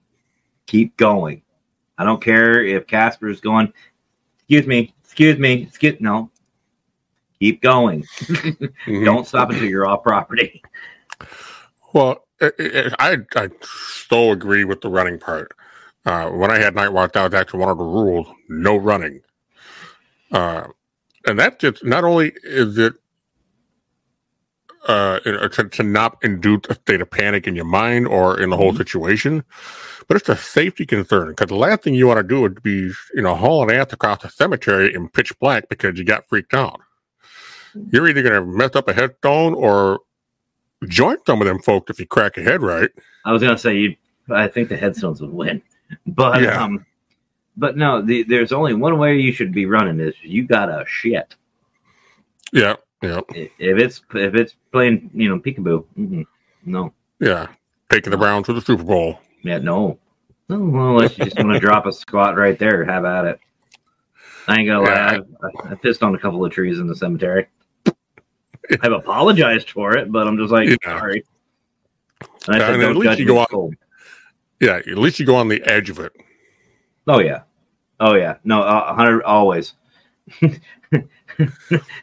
keep going. I don't care if Casper's going. Excuse me. Excuse me. Excuse no. Keep going. Mhm. <laughs> Don't stop until you're off property. Well, i i so agree with the running part. Uh, when I had night watch, that was actually one of the rules: no running. Uh, and that just not only is it uh, to, to not induce a state of panic in your mind or in the whole Mhm. situation, but it's a safety concern because the last thing you want to do would be you know hauling ass across the cemetery in pitch black because you got freaked out. You're either going to mess up a headstone or join some of them folk if you crack a head right. I was gonna say you. I think the headstones would win, <laughs> but Yeah. um, but no. The, there's only one way you should be running is you gotta shit. Yeah, yeah, If it's if it's playing, you know, peekaboo. No, yeah. Taking the Browns to the Super Bowl. yeah, no. No, unless you just want to <laughs> drop a squat right there, have at it. I ain't gonna lie. I, I pissed on a couple of trees in the cemetery. <laughs> I've apologized for it, but I'm just like Yeah. sorry. And I Yeah, said, and at least you go on- cold. Yeah, at least you go on the edge of it. Oh yeah, oh yeah. No, uh, hundred always. <laughs>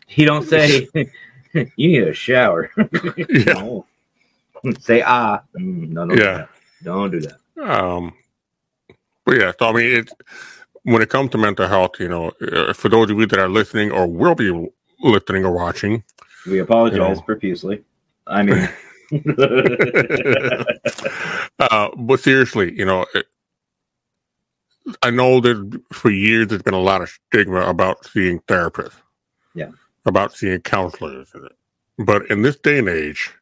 he don't say <laughs> you need a shower. Yeah, No. Say ah. Mm, no, don't Yeah. do that. Don't do that. Um, but yeah, so I mean, it when it comes to mental health, you know, uh, for those of you that are listening or will be listening or watching, We apologize You know. profusely. I mean, <laughs> <laughs> uh, but seriously, you know, it, I know that for years there's been a lot of stigma about seeing therapists, Yeah. about seeing counselors, but in this day and age,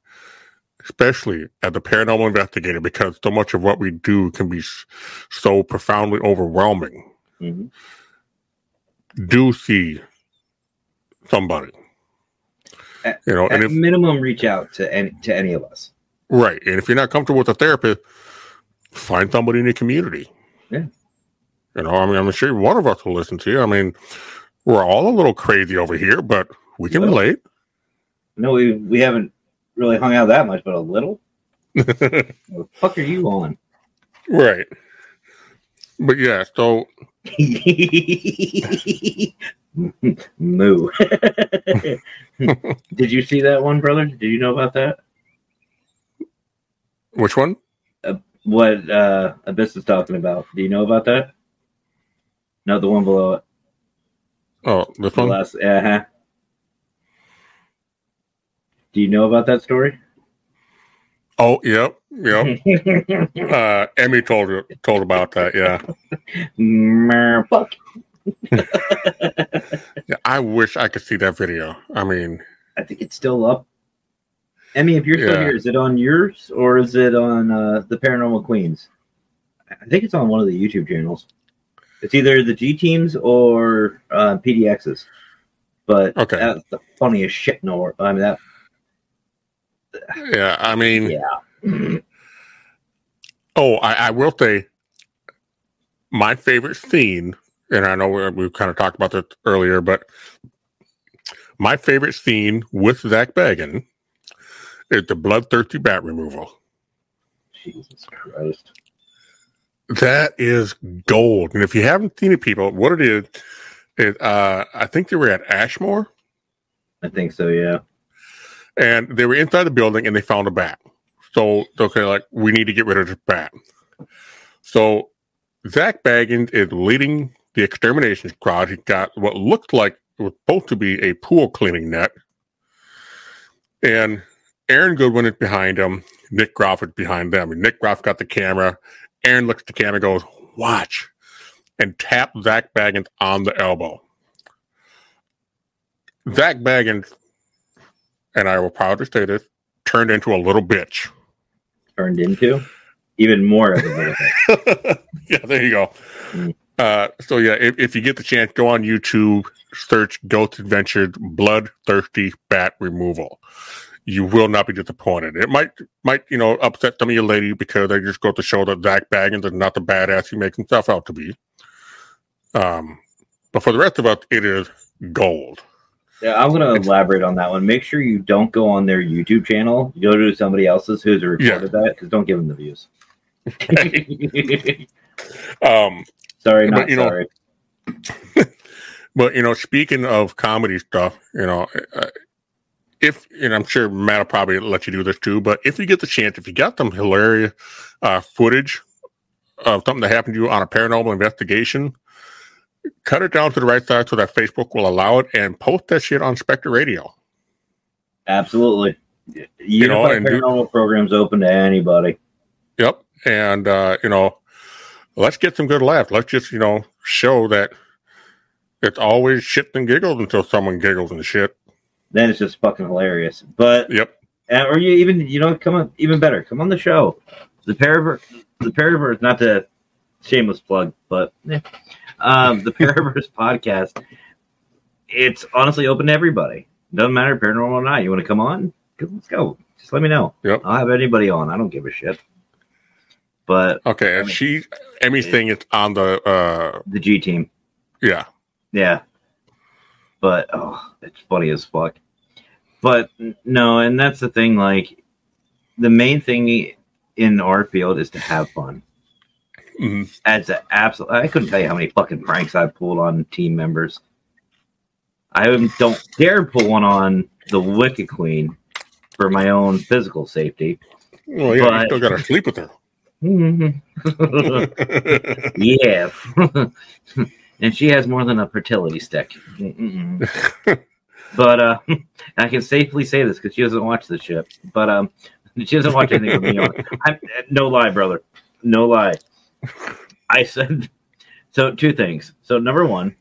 especially as a paranormal investigator, because so much of what we do can be so profoundly overwhelming. mhm. do see somebody. At- you know, and if minimum, reach out to any to any of us. right, and if you're not comfortable with a therapist, find somebody in your community. Yeah. You know, I mean, I'm sure one of us will listen to you. I mean, we're all a little crazy over here, but we can Well. relate. No, we we haven't really hung out that much, but a little. <laughs> What the fuck are you on? right. But yeah, so <laughs> Moo. <laughs> Did you see that one, brother? Do you know about that? which one? What uh Abyss is talking about? Do you know about that? No, the one below it. Oh, this The one? last. Uh huh. Do you know about that story? Oh, yep, yep. <laughs> uh, Emmy told you told about that. Yeah. Fuck. Yeah. I wish I could see that video. I mean, I think it's still up. Emmy, if you're still Yeah. here, is it on yours or is it on uh, the Paranormal Queens? I think it's on one of the YouTube channels. It's either the G teams or uh, PDXs. But Okay. that's the funniest shit in the world. I mean that. yeah. I mean, Yeah. Oh, I, I will say my favorite scene, and I know we, we've kind of talked about this earlier, but my favorite scene with Zak Bagans is the bloodthirsty bat removal. Jesus Christ. That is gold. And if you haven't seen it, people, what it is, is uh, I think they were at Ashmore I think so. Yeah. and they were inside the building and they found a bat. So okay, like we need to get rid of this bat. So Zak Bagans is leading the extermination squad. He got what looked like it was supposed to be a pool cleaning net, and Aaron Goodwin is behind him. Nick Groff is behind them. And Nick Groff got the camera. Aaron looks at the camera, goes, "Watch," and tap Zak Bagans on the elbow. Zak Bagans, and I will proudly say this, turned into a little bitch. Turned into even more of a <laughs> little bit. yeah, there you go. Mm. Uh, so yeah, if, if you get the chance, go on YouTube, search Ghost Adventures Bloodthirsty Bat Removal. You will not be disappointed. It might might you know upset some of your ladies because they just go to show that Zak Bagans is not the badass he makes himself out to be. Um, but for the rest of us, it is gold. Yeah, I'm gonna elaborate on that one. Make sure you don't go on their YouTube channel. Go to somebody else's who's recorded that because don't give them the views. <laughs> <laughs> Um, sorry, But, not you know- sorry. <laughs> But you know, speaking of comedy stuff, you know, uh, if and I'm sure Matt will probably let you do this too. But if you get the chance, if you got some hilarious uh, footage of something that happened to you on a paranormal investigation, cut it down to the right side so that Facebook will allow it, and post that shit on Specter Radio. Absolutely. You know, know, and do- paranormal programs open to anybody. Yep, and uh, you know, let's get some good laughs. Let's just you know show that it's always shit and giggles until someone giggles and shit. Then it's just fucking hilarious. But Yep. uh, or you even you know come on even better come on the show. The Paraverse, the Paraverse, not to shameless plug, but eh, um, the <laughs> Paraverse podcast. It's honestly open to everybody. Doesn't matter paranormal or not. You want to come on? Let's go. Just let me know. Yep. I'll have anybody on. I don't give a shit. But Okay, and she Emmy's thing is on the uh the G team, yeah. Yeah. But oh, it's funny as fuck. But no, and that's the thing. Like, the main thing in our field is to have fun. Mhm. As an absolute, I couldn't tell you how many fucking pranks I've pulled on team members. I don't dare pull one on the Wicked Queen for my own physical safety. Well, yeah, you still got to sleep with her. <laughs> yeah. <laughs> and she has more than a fertility stick. But uh, <laughs> I can safely say this because she doesn't watch the shit. But um, she doesn't watch anything with me on. I'm, no lie, brother. No lie. I said so. Two things. So number one,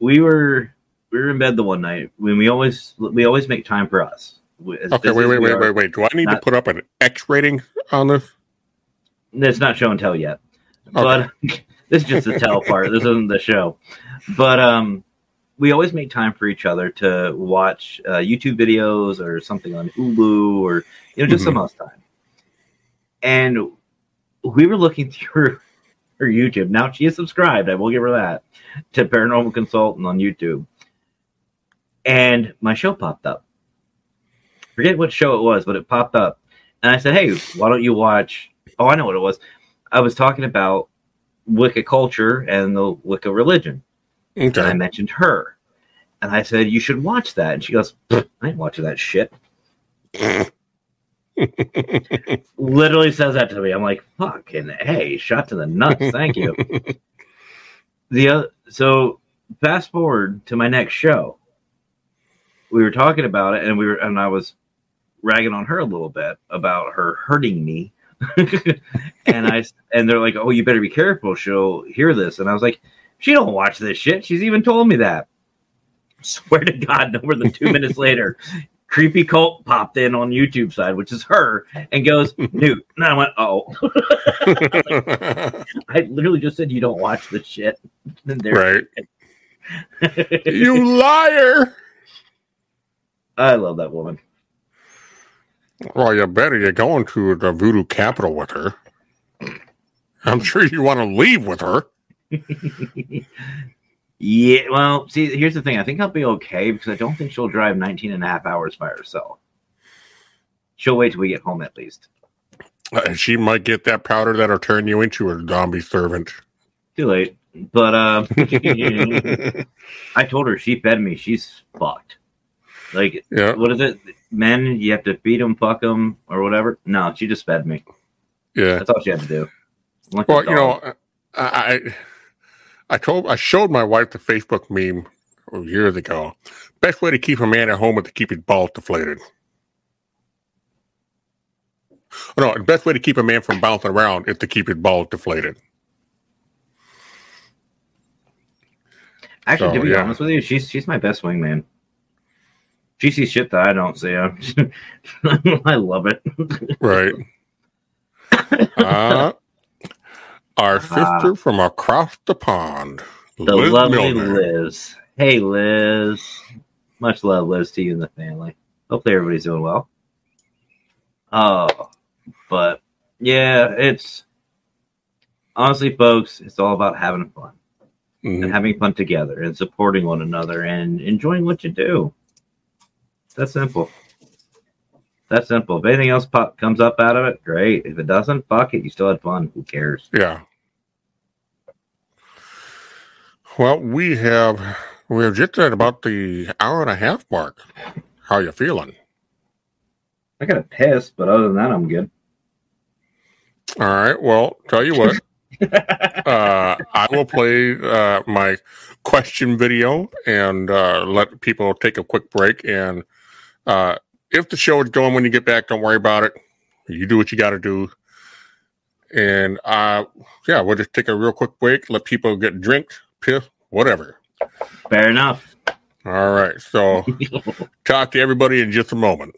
we were we were in bed the one night when we always we always make time for us. As Okay, wait, wait, wait, wait, wait. Do I need to put up an X rating on this? It's not show and tell yet, but <laughs> this is just the tell part. This isn't the show. But um, we always make time for each other to watch uh, YouTube videos or something on Hulu or you know just some us time. And we were looking <laughs> through her YouTube. Now she is subscribed. I will give her that to Paranormal Consultant on YouTube. And my show popped up. Forget what show it was, but it popped up. And I said, "Hey, why don't you watch Oh, I know what it was. I was talking about Wicca culture and the Wicca religion. And I mentioned her. And I said, You should watch that. And she goes, I ain't watching that shit. <laughs> Literally says that to me. I'm like, fucking hey, shot to the nuts. Thank you. <laughs> the other, so fast forward to my next show. We were talking about it and we were and I was ragging on her a little bit about her hurting me. <laughs> and I and they're like, "Oh, you better be careful. She'll hear this." And I was like, "She don't watch this shit. She's even told me that." <laughs> Swear to God, no more than two <laughs> minutes later, creepy cult popped in on YouTube side, which is her, and goes, "Newt." And I went, "Oh." I literally just said you don't watch this shit. Right. You liar. I love that woman. Well, you better you're going to the voodoo capital with her. I'm sure you want to leave with her. <laughs> yeah, well, see, here's the thing. I think I'll be okay because I don't think she'll drive 19 and a half hours by herself. She'll wait till we get home at least. Uh, she might get that powder that'll turn you into a zombie servant. Too late. But uh, <laughs> <laughs> I told her she fed me. She's fucked. Like, yeah, what is it? Men, you have to feed them, fuck them, or whatever. No, she just fed me. yeah. That's all she had to do. Like Well, you know, I, I I told I showed my wife the Facebook meme years ago. Best way to keep a man at home is to keep his balls deflated. Oh, no, the best way to keep a man from bouncing around is to keep his balls deflated. Actually, So, to be yeah. honest with you, she's she's my best wingman. She sees shit that I don't see. I'm- <laughs> love it. Right. <laughs> uh, our sister from across the pond, The Liz lovely Milner. Liz. Hey, Liz. Much love, Liz, to you and the family. Hopefully, everybody's doing well. Oh, but yeah, it's honestly, folks, it's all about having fun and Mhm. having fun together and supporting one another and enjoying what you do. That's simple. That's simple. If anything else pop, comes up out of it, great. If it doesn't, fuck it. You still had fun. Who cares? Yeah. Well, we have we're just at about the hour and a half mark. How you feeling? I got a piss, but other than that, I'm good. All right. Well, tell you what. <laughs> uh, I will play uh, my question video and uh, let people take a quick break. And uh, if the show is going when you get back, don't worry about it. You do what you got to do. And uh, yeah, we'll just take a real quick break, let people get drinks, piss, whatever. Fair enough. All right. So <laughs> talk to everybody in just a moment.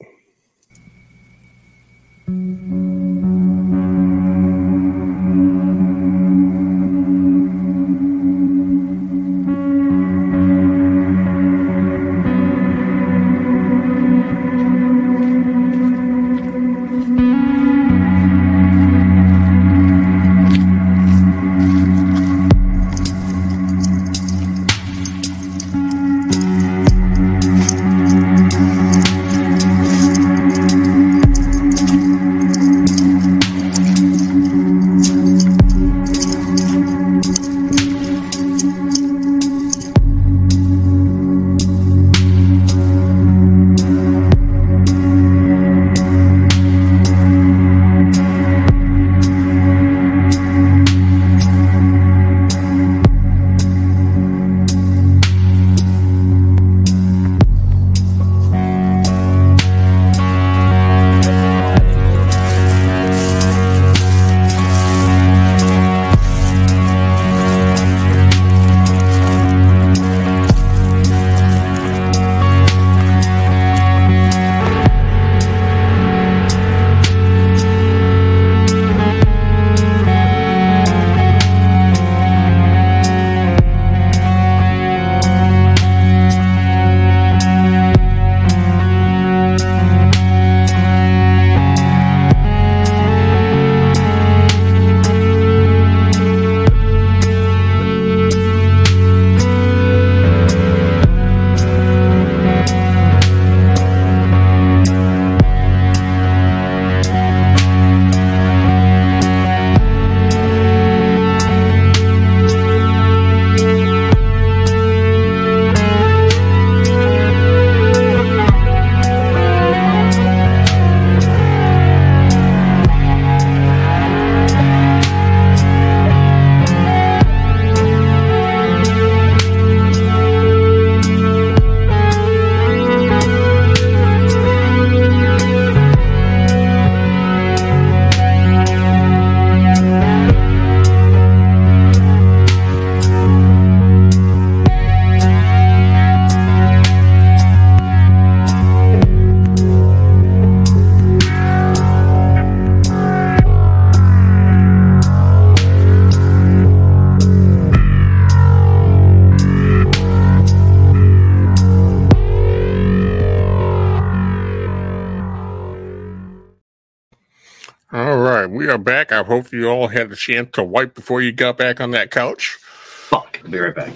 I hope you all had a chance to wipe before you got back on that couch. Fuck. I'll be right back.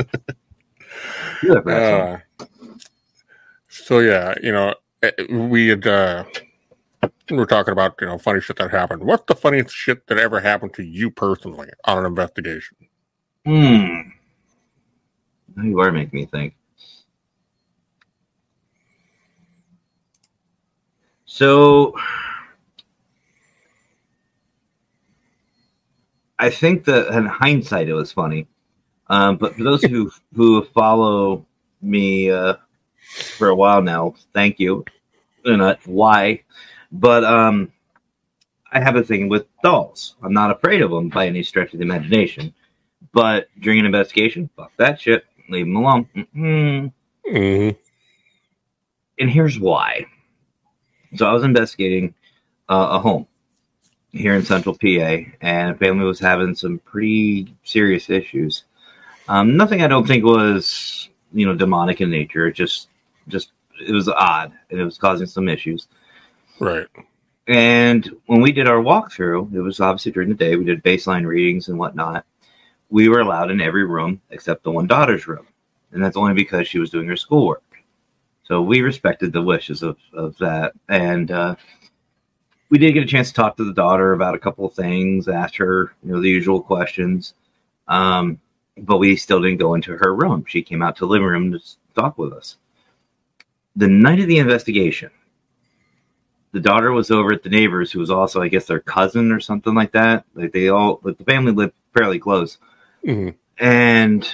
<laughs> Uh, so yeah, you know, eh, we had uh, we were talking about you know funny shit that happened. What's the funniest shit that ever happened to you personally on an investigation? Hmm. You are making me think. So, I think that in hindsight it was funny, um, but for those <laughs> who who follow me uh, for a while now, thank you. And uh, why? But um, I have a thing with dolls. I'm not afraid of them by any stretch of the imagination. But during an investigation, fuck that shit. Leave them alone. Mm-mm. Mm-hmm. And here's why. So I was investigating uh, a home here in Central PA, and a family was having some pretty serious issues. Um, nothing I don't think was you know demonic in nature. It just just it was odd, and it was causing some issues. Right. And when we did our walkthrough, it was obviously during the day. We did baseline readings and whatnot. We were allowed in every room except the one daughter's room, and that's only because she was doing her schoolwork. So we respected the wishes of of that, and uh, we did get a chance to talk to the daughter about a couple of things, asked her you know the usual questions, um, but we still didn't go into her room. She came out to the living room to talk with us. The night of the investigation, the daughter was over at the neighbors, who was also, I guess, their cousin or something like that. Like they all, like the family lived fairly close, Mhm. and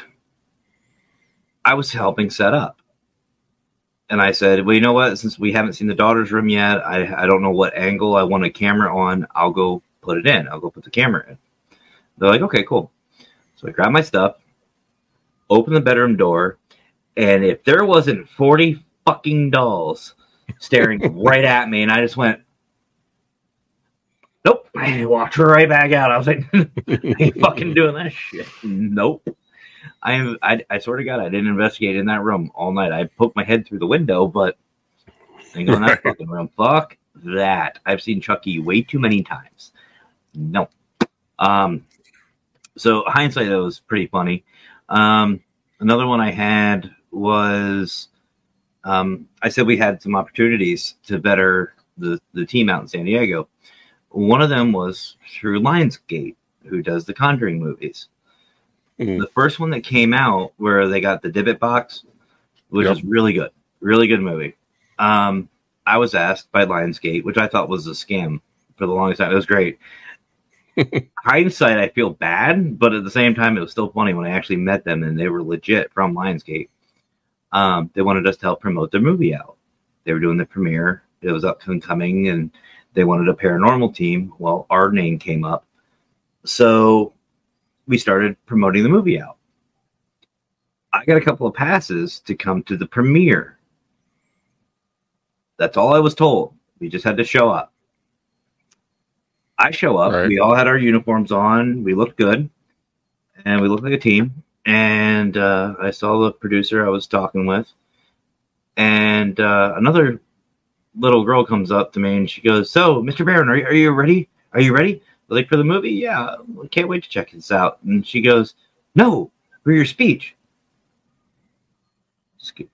I was helping set up. And I said, "Well, you know what? Since we haven't seen the daughter's room yet, I I don't know what angle I want a camera on. I'll go put it in. I'll go put the camera in." They're like, "Okay, cool." So I grabbed my stuff, opened the bedroom door, and if there wasn't forty fucking dolls staring <laughs> right at me, and I just went, "Nope," <laughs> I walked right back out. I was like, <laughs> "I ain't fucking doing that shit." Nope. I. I, I swear to God, I didn't investigate in that room all night. I poked my head through the window, but I going in that <laughs> fucking room. Fuck that. I've seen Chucky way too many times. No. Um. So hindsight, that was pretty funny. Um. Another one I had was, um, I said we had some opportunities to better the the team out in San Diego. One of them was through Lionsgate, who does the Conjuring movies Mhm. the first one that came out where they got the Dybbuk box, which Yep. is really good, really good movie. Um, I was asked by Lionsgate, which I thought was a scam for the longest time. It was great. <laughs> Hindsight, I feel bad, but at the same time, it was still funny when I actually met them and they were legit from Lionsgate. Um, they wanted us to help promote their movie out. They were doing the premiere. It was up and coming, and they wanted a paranormal team. Well, our name came up, so we started promoting the movie out. I got a couple of passes to come to the premiere. That's all I was told. We just had to show up. I show up. Right. We all had our uniforms on. We looked good, and we looked like a team. And uh, I saw the producer I was talking with, and uh, another little girl comes up to me and she goes, "So, Mr. Barron, are you, are you ready? Are you ready? Like for the movie? Yeah, can't wait to check this out." And she goes, "No, for your speech." Excuse,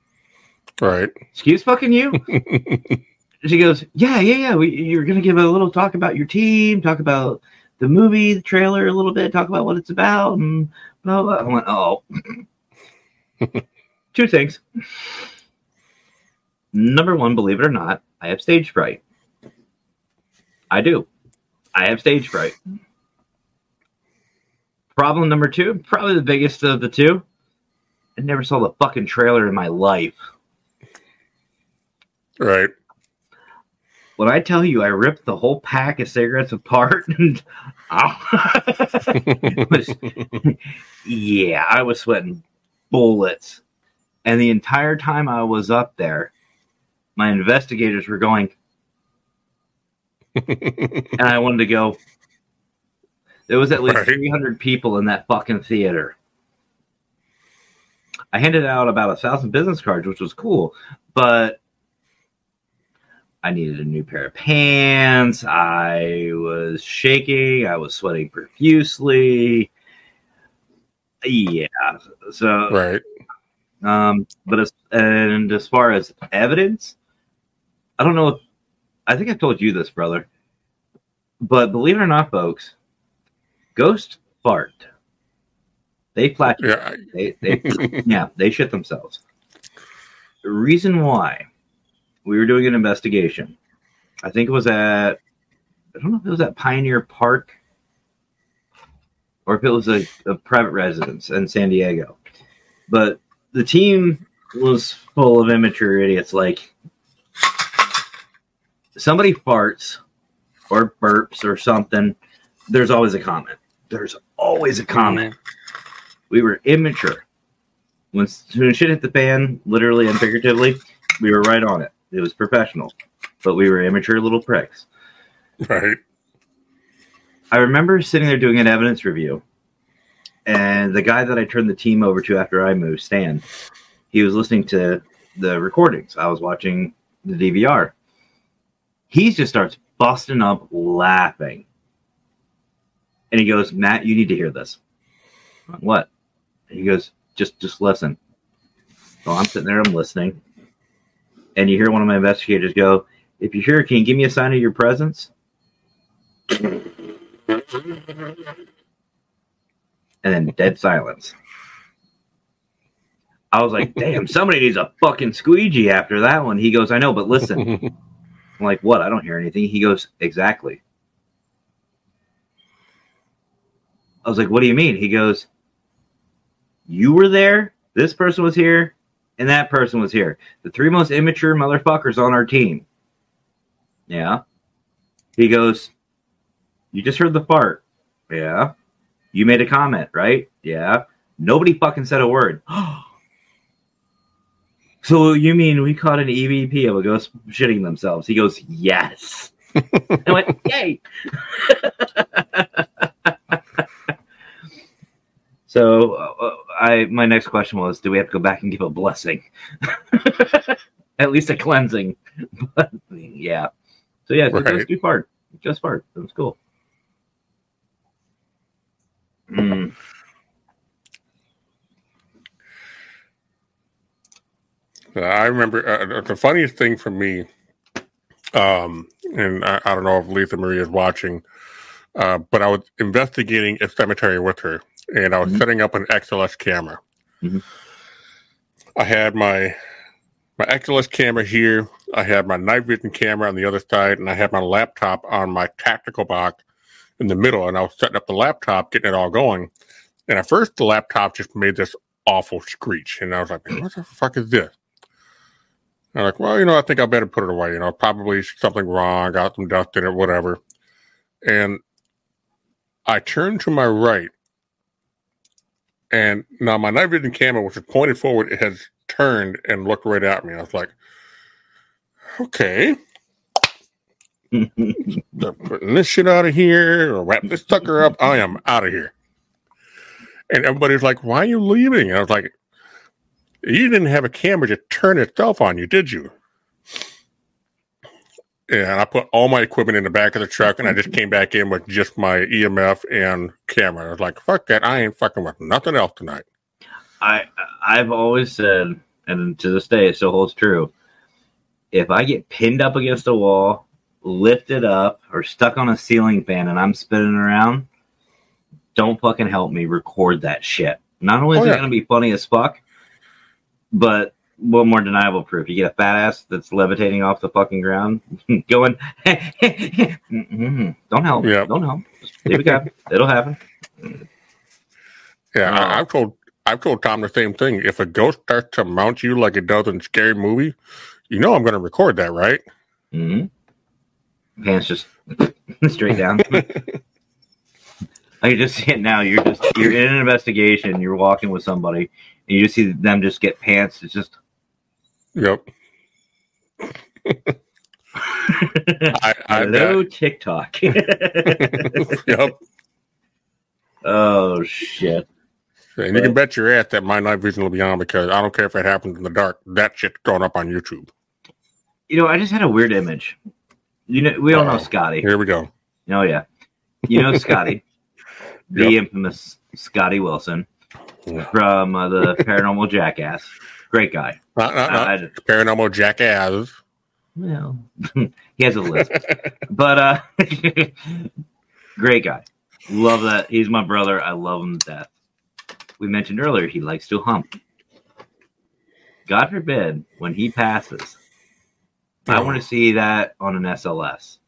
Right. excuse fucking you. <laughs> she goes, "Yeah, yeah, yeah. We, you're gonna give a little talk about your team, talk about the movie, the trailer, a little bit, talk about what it's about, and blah blah." I went, "Oh, <laughs> two things. Number one, believe it or not, I have stage fright. I do. I have stage fright. Problem number two, probably the biggest of the two. I never saw the fucking trailer in my life. Right. When I tell you I ripped the whole pack of cigarettes apart <laughs> and was- <laughs> yeah, I was sweating bullets. And the entire time I was up there, my investigators were going, and I wanted to go. There was at least Right. 300 people in that fucking theater. I handed out about a thousand business cards, which was cool, but I needed a new pair of pants. I was shaking. I was sweating profusely. Yeah. So Right. um, but as and as far as evidence, I don't know if I think I told you this, brother. But believe it or not, folks, ghost fart. They flat. Yeah. They, they yeah, they shit themselves. The reason why we were doing an investigation, I think it was at I don't know if it was at Pioneer Park or if it was a, a private residence in San Diego. But the team was full of immature idiots. Like somebody farts or burps or something, there's always a comment. There's always a comment. We were immature. When, when shit hit the fan, literally and figuratively, we were right on it. It was professional, but we were immature little pricks. Right. I remember sitting there doing an evidence review, and the guy that I turned the team over to after I moved, Stan, he was listening to the recordings. I was watching the DVR. He just starts busting up laughing. And he goes, Matt, you need to hear this. What? And he goes, just just listen. So I'm sitting there, I'm listening. And you hear one of my investigators go, if you're here, can you give me a sign of your presence? and then dead silence. I was like, damn, somebody needs a fucking squeegee after that one. He goes, I know, but listen. <laughs> I'm like, what? I don't hear anything. He goes, exactly. I was like, what do you mean? He goes, you were there, this person was here, and that person was here. The three most immature motherfuckers on our team. Yeah. He goes, you just heard the fart. Yeah. You made a comment, right? Yeah. Nobody fucking said a word. <gasps> Oh, so you mean we caught an EVP of a ghost shitting themselves? He goes, yes. <laughs> I went, yay. <laughs> so uh, I my next question was, do we have to go back and give a blessing? <laughs> At least a cleansing. But yeah. So yeah, Right. just do fart. Just fart. That was cool. Mm. I remember uh, the funniest thing for me, um, and I, I don't know if Lisa Marie is watching, uh, but I was investigating a cemetery with her, and I was Mhm. setting up an SLS camera. Mhm. I had my my SLS camera here. I had my night vision camera on the other side, and I had my laptop on my tactical box in the middle. And I was setting up the laptop, getting it all going. And at first, the laptop just made this awful screech, and I was like, "What the fuck is this?" I'm like, well, you know, I think I better put it away. You know, probably something wrong, got some dust in it, whatever. And I turned to my right, and now my night vision camera, which is pointed forward, it has turned and looked right at me. I was like, okay, <laughs> they're putting this shit out of here, or wrap this sucker up. I am out of here. And everybody's like, why are you leaving? And I was like, you didn't have a camera to turn itself on you, did you? And I put all my equipment in the back of the truck and I just came back in with just my EMF and camera. I was like, fuck that. I ain't fucking with nothing else tonight. I I've always said, and to this day it still holds true. If I get pinned up against a wall, lifted up, or stuck on a ceiling fan and I'm spinning around, don't fucking help me record that shit. Not only is Oh, it gonna be funny as fuck, but what more deniable proof? You get a fat ass that's levitating off the fucking ground, <laughs> going, <laughs> don't help, Yeah. don't help. Leave it go. <laughs> It'll happen. Yeah, Oh. I, I've told I've told Tom the same thing. If a ghost starts to mount you like it does in scary movie, you know I'm going to record that, right? Mm-hmm. Pants just straight down. I can just see it now. You're just you're in an investigation. You're walking with somebody, and you just see them just get pants. It's just Yep. <laughs> I, I hello TikTok. <laughs> yep. oh shit! And you can bet your ass that my night vision will be on because I don't care if it happens in the dark. That shit's going up on YouTube. You know, I just had a weird image. You know, we all know Uh-oh. Scotty. Here we go. Oh yeah, you know Scotty, <laughs> the Yep. infamous Scotty Wilson Yeah. From uh, the <laughs> Paranormal Jackass. Great guy. Not, not, not I- I- paranormal jackass. well, <laughs> he has a list, but uh, <laughs> great guy. Love that. He's my brother. I love him to death. We mentioned earlier he likes to hump. God forbid when he passes, I Oh. want to see that on an SLS.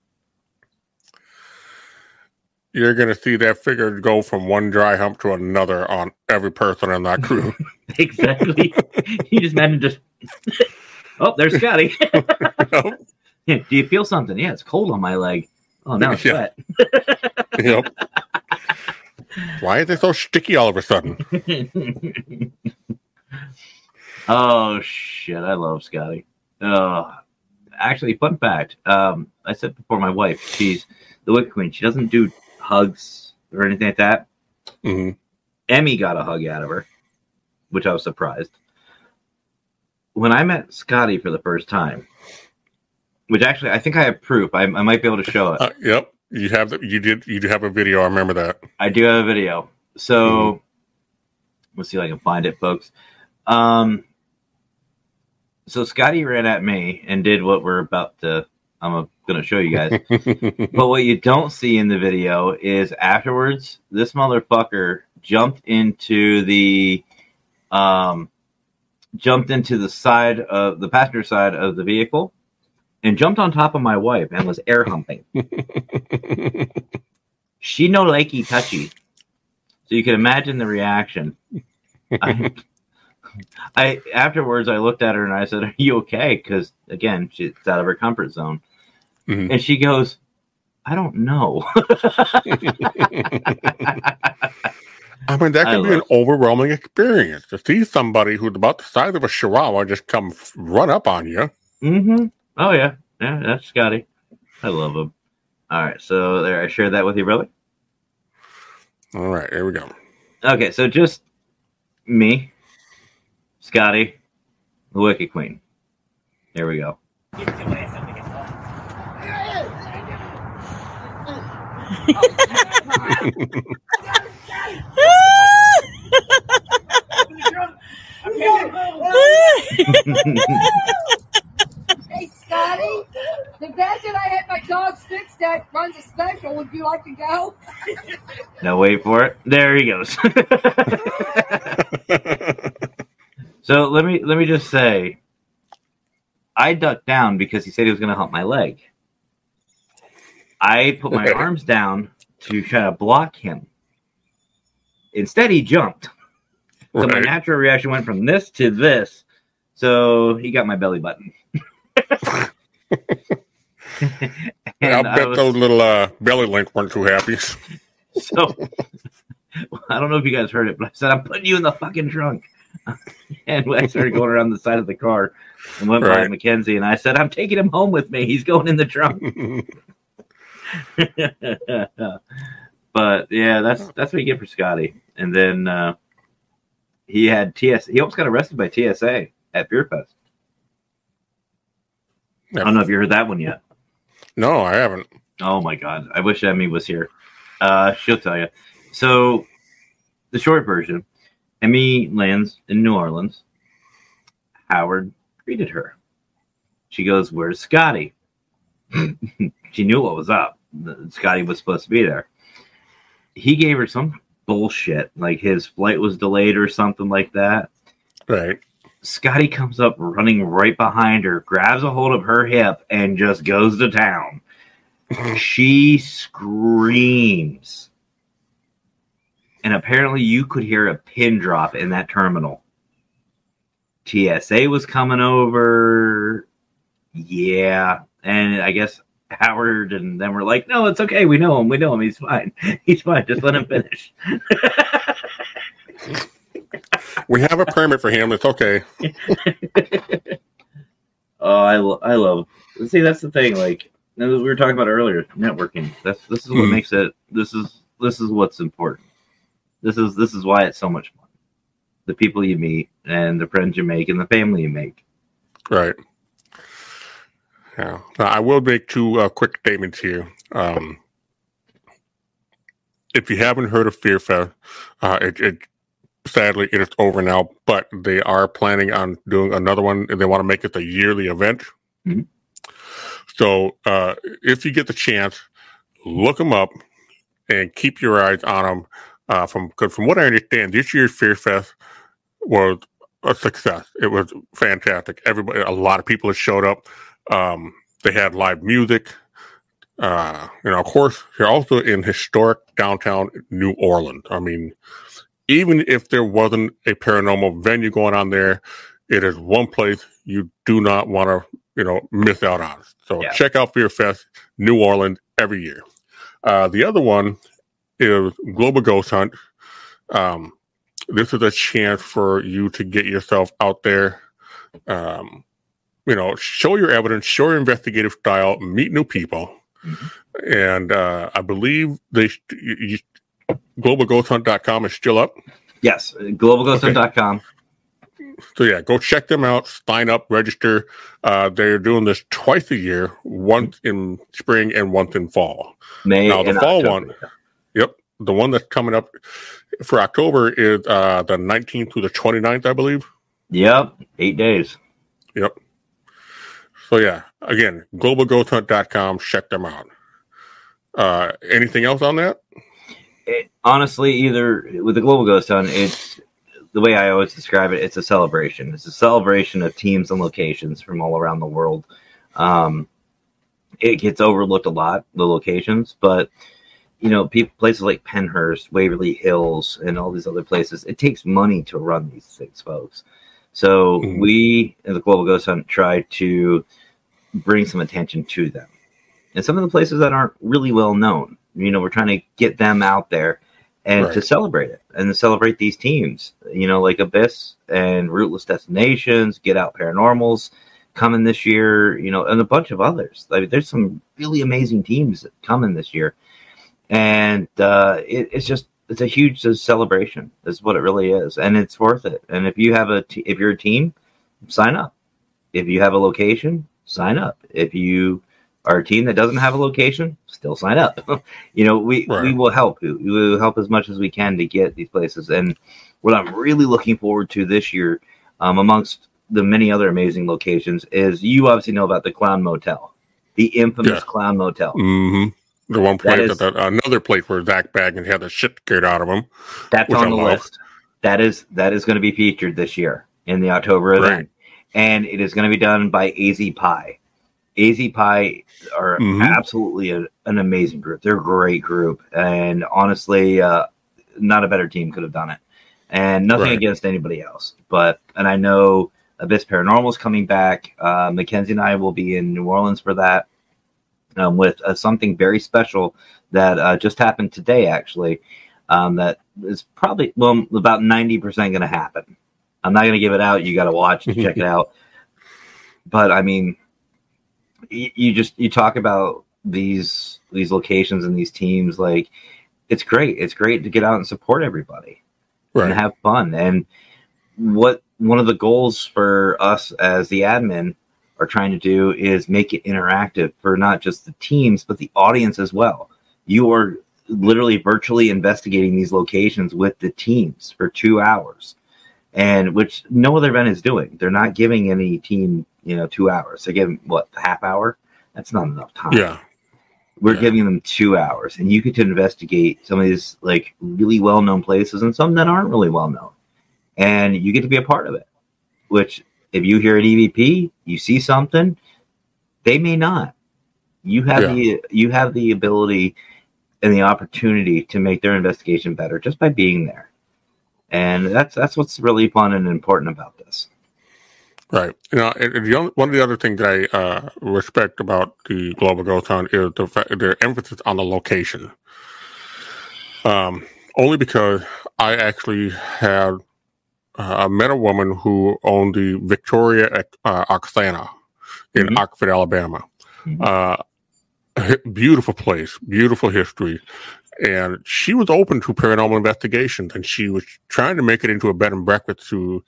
You're going to see that figure go from one dry hump to another on every person in that crew. <laughs> exactly. you just imagine just. <laughs> oh, there's Scotty. yep. <laughs> Do you feel something? Yeah, it's cold on my leg. Oh, now it's Yeah. wet. Yep. Why are they so sticky all of a sudden? oh shit! I love Scotty. Oh, actually, fun fact. Um, I said before my wife, she's the Wicked Queen. She doesn't do hugs or anything like that. hmm Emmy got a hug out of her, which I was surprised. When I met Scotty for the first time, which actually I think I have proof. I, I might be able to show it. Uh, yep. You have the, you did you do have a video. I remember that. I do have a video. So let's see if I can find it, folks. Um, so Scotty ran at me and did what we're about to. I'm going to show you guys. <laughs> but what you don't see in the video is afterwards, this motherfucker jumped into the, um, jumped into the side of the passenger side of the vehicle, and jumped on top of my wife and was air humping. she no likey touchy. So you can imagine the reaction. I, I afterwards I looked at her and I said, "Are you okay?" Because again, she's out of her comfort zone, Mhm. and she goes, "I don't know." I mean, that I can be an overwhelming experience to see somebody who's about the size of a chihuahua just come run up on you. mm-hmm. Oh yeah, yeah, that's Scotty. I love him. All right, so there, I shared that with you, brother. All right, here we go. Okay, so just me, Scotty, the Wicked Queen. There we go. Hey, Scotty, the badger I had my dog fixed that runs a special. Would you like to go? <laughs> now wait for it. There he goes. <laughs> So let me let me just say, I ducked down because he said he was going to hump my leg. I put my <laughs> arms down to try to block him. Instead, he jumped. So my natural reaction went from this to this. So he got my belly button. <laughs> I'll I bet was, those little uh, belly link weren't too happy. <laughs> so I don't know if you guys heard it, but I said I'm putting you in the fucking trunk. and I started going around the side of the car and went by Right. Mackenzie and I said, I'm taking him home with me. He's going in the trunk. <laughs> but yeah, that's that's what you get for Scotty. And then uh, he had TS. He almost got arrested by TSA at Fear Fest. I don't know if you heard that one yet. no, I haven't. Oh my god, I wish Emmy was here. Uh, she'll tell you. So, the short version: Emmy lands in New Orleans. Howard greeted her. She goes, "Where's Scotty?" <laughs> she knew what was up. Scotty was supposed to be there. He gave her some bullshit, like his flight was delayed or something like that. Right. Scotty comes up running right behind her, grabs a hold of her hip, and just goes to town. <laughs> she screams. And apparently, you could hear a pin drop in that terminal. TSA was coming over. Yeah. And I guess Howard and then we're like, no, it's okay. We know him. We know him. He's fine. <laughs> He's fine. Just let him finish. <laughs> We have a permit for him. It's okay. <laughs> Oh, I, lo- I love. See, that's the thing. Like we were talking about earlier, networking. That's this is what Hmm. makes it. This is this is what's important. This is this is why it's so much fun. The people you meet and the friends you make and the family you make. Right. Yeah, I will make two uh, quick statements here. Um, if you haven't heard of Fear Fest, uh, it, it sadly it is over now, but they are planning on doing another one, and they want to make it a yearly event. Mhm. So, uh, if you get the chance, look them up and keep your eyes on them. Uh, from because from what I understand, this year's Fear Fest was a success. It was fantastic. Everybody, a lot of people have showed up. Um, they had live music. Uh, you know, of course, you're also in historic downtown New Orleans. I mean, even if there wasn't a paranormal venue going on there, it is one place you do not want to, you know, miss out on. So Yeah. check out Fear Fest, New Orleans, every year. Uh, the other one is Global Ghost Hunt. Um, this is a chance for you to get yourself out there. Um, you know, show your evidence, show your investigative style, meet new people. And uh, I believe they you, you, globalghosthunt.com is still up. Yes, globalghosthunt.com. So yeah, go check them out, sign up, register. Uh, they're doing this twice a year, once in spring and once in fall. May Now, the fall October. one- Yep. The one that's coming up for October is uh, the 19th to the 29th, I believe. Yep, eight days. Yep. So yeah, again, globalghosthunt.com, check them out. Uh, anything else on that? It, honestly, either with the Global Ghost Hunt, it's the way I always describe it. It's a celebration. It's a celebration of teams and locations from all around the world. Um, it gets overlooked a lot, the locations, but you know, people, places like Pennhurst, Waverly Hills, and all these other places, it takes money to run these things, folks. So Mhm. we, the Global Ghost Hunt, try to bring some attention to them. And some of the places that aren't really well known, you know, we're trying to get them out there and to celebrate it and to celebrate these teams, you know, like Abyss and Rootless Destinations, Get Out Paranormals coming this year, you know, and a bunch of others. Like there's some really amazing teams coming this year. And uh, it, it's just it's a huge celebration. Is what it really is, and it's worth it. And if you have a t- if you're a team, sign up. If you have a location, sign up. If you are a team that doesn't have a location, still sign up. <laughs> you know, we we will help you. We will help as much as we can to get these places. And what I'm really looking forward to this year, um, amongst the many other amazing locations, is you obviously know about the Clown Motel, the infamous Yeah. Clown Motel. hmm The one That place, is- that, another place where Zak Bagans had the shit scared out of him. That's on I the love. list. That is that is going to be featured this year in the October event, Right. And it is going to be done by AZ Pie. AZ Pie are Mhm. absolutely a, an amazing group. They're a great group, and honestly, uh, not a better team could have done it. And nothing Right. against anybody else, but and I know Abyss Paranormal is coming back. Uh, Mackenzie and I will be in New Orleans for that um, with uh, something very special that uh, just happened today, actually. Um, that is probably well about ninety percent going to happen. I'm not going to give it out. You got to watch and check it <laughs> out. But I mean, you, you just you talk about these these locations and these teams like it's great. It's great to get out and support everybody and have fun. And what one of the goals for us as the admin are trying to do is make it interactive for not just the teams but the audience as well. You are literally virtually investigating these locations with the teams for two hours, and which no other event is doing. They're not giving any team you know two hours. They're giving what half hour. That's not enough time Yeah. we're Yeah. giving them two hours and you get to investigate some of these like really well-known places and some that aren't really well known and you get to be a part of it which if you hear an evp you see something they may not you have Yeah. the you have the ability and the opportunity to make their investigation better just by being there and that's that's what's really fun and important about this Right. You know, and and the only, one of the other things that I uh, respect about the Global Ghost Hunt is the fact their emphasis on the location. Um, only because I actually had uh, I met a woman who owned the Victoria uh, Oxana in Mhm. Oxford, Alabama. Mhm. Uh, beautiful place, beautiful history. And she was open to paranormal investigations and she was trying to make it into a bed and breakfast to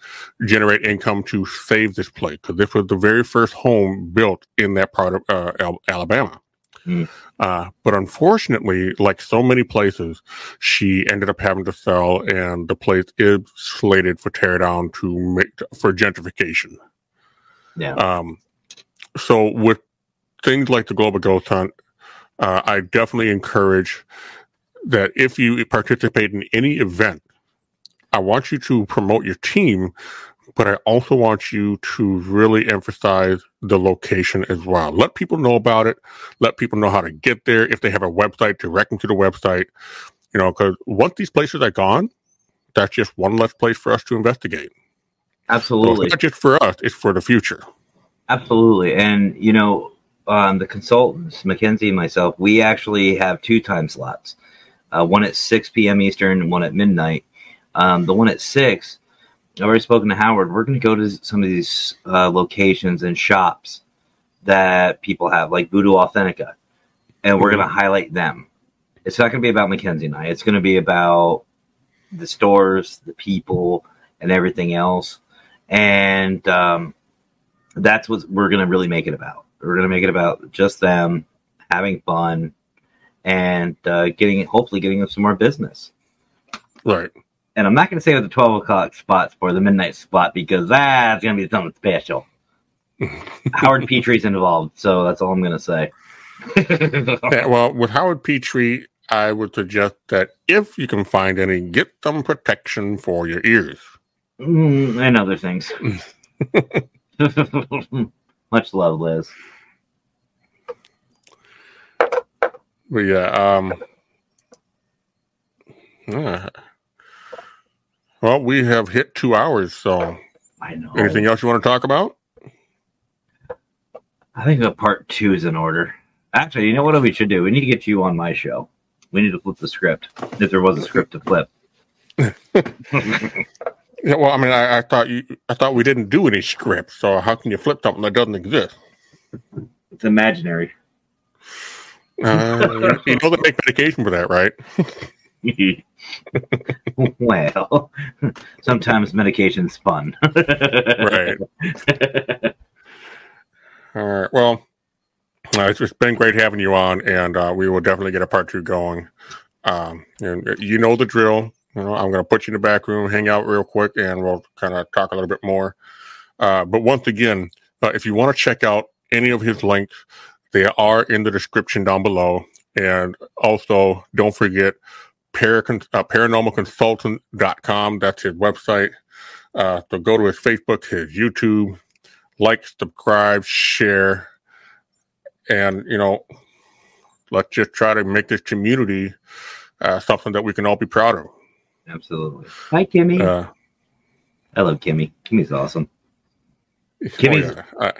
generate income to save this place because this was the very first home built in that part of uh, Al- alabama Mm. uh, but unfortunately like so many places she ended up having to sell and the place is slated for tear down to make for gentrification Yeah. um, so with things like the global ghost hunt, uh, I definitely encourage that if you participate in any event, I want you to promote your team, but I also want you to really emphasize the location as well. Let people know about it. Let people know how to get there. If they have a website, direct them to the website. You know, because once these places are gone, that's just one less place for us to investigate. So Absolutely. it's not just for us; it's for the future. Absolutely. And, you know, um, the consultants, Mackenzie and myself, we actually have two time slots uh, one at 6 p.m. Eastern one at midnight. Um, the one at 6, I've already spoken to Howard. We're going to go to some of these uh, locations and shops that people have, like Voodoo Authentica, and we're going to highlight them. It's not going to be about Mackenzie and I, it's going to be about the stores, the people, and everything else. And, um, that's what we're going to really make it about. We're going to make it about just them having fun and uh, getting, hopefully, getting them some more business. Right. And I'm not going to say what the 12 o'clock spots for the midnight spot because that's going to be something special. <laughs> Howard Petrie's involved, so that's all I'm going to say. <laughs> Yeah, well, with Howard Petrie, I would suggest that if you can find any, get some protection for your ears. Mm, and other things. <laughs> Much love, Liz. But yeah, um, yeah. Well, we have hit two hours. So, I know. anything else you want to talk about? I think that part two is in order. Actually, you know what we should do? We need to get you on my show. We need to flip the script if there was a script to flip. <laughs> Yeah, well, I mean, I, I thought you, I thought we didn't do any scripts. So, how can you flip something that doesn't exist? It's imaginary. Uh, <laughs> you know they make medication for that, right? <laughs> well, sometimes medication's fun. Right. <laughs> All right. Well, uh, it's just been great having you on, and uh, we will definitely get a part two going. Um, and you know the drill. You know, I'm going to put you in the back room, hang out real quick, and we'll kind of talk a little bit more. Uh, but once again, uh, if you want to check out any of his links, they are in the description down below. And also, don't forget paracon- uh, paranormalconsultant.com. That's his website. Uh, so go to his Facebook, his YouTube, like, subscribe, share, and you know, let's just try to make this community uh, something that we can all be proud of. Absolutely. Hi, Kimmy. Uh, I love Kimmy. Kimmy's awesome. <laughs> oh, Kimmy's- yeah. Uh,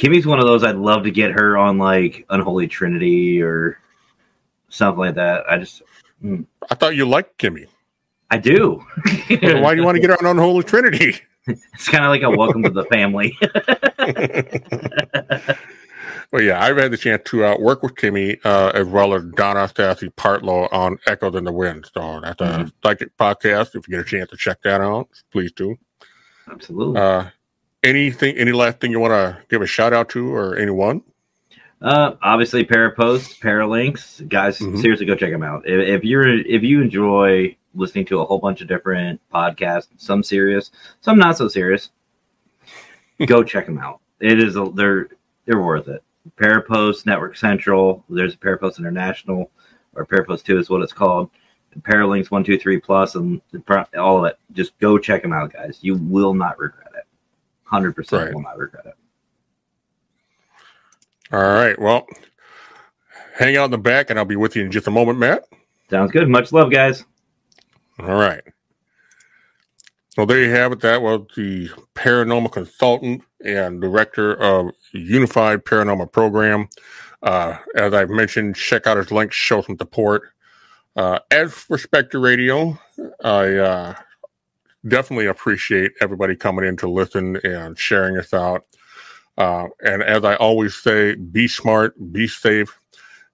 Kimmy's one of those I'd love to get her on like Unholy Trinity or something like that. I just, I thought you liked Kimmy. I do. Why do you want to get her on Unholy Trinity? <laughs> It's kind of like a welcome to the family. <laughs> well, yeah, I've had the chance to uh, work with Kimmy uh, as well as Donna Stassi Partlow on Echoes in the Wind. So that's a Mhm. psychic podcast. If you get a chance to check that out, please do. Absolutely. Uh, anything, any last thing you want to give a shout out to or anyone? Uh, obviously, Parapost, Paralinks, guys. Mhm. Seriously, go check them out. If, if you're if you enjoy listening to a whole bunch of different podcasts, some serious, some not so serious, <laughs> go check them out. It is a, they're they're worth it. Parapost, Network Central. There's Parapost International, or Parapost Two is what it's called. Paralinks one two three plus, and all of it. Just go check them out, guys. You will not regret it. Hundred percent will not regret it. All right. Well, hang out in the back and I'll be with you in just a moment, Matt. Sounds good. Much love, guys. All right. So there you have it. That was the paranormal consultant and director of Unified Paranormal Program. Uh, as I've mentioned, check out his links, show some support. Uh, as for Spectre Radio, I uh, definitely appreciate everybody coming in to listen and sharing us out. Uh, and as I always say, be smart, be safe,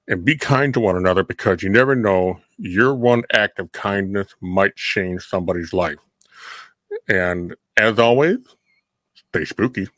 and be kind to one another because you never know your one act of kindness might change somebody's life. And as always, stay spooky.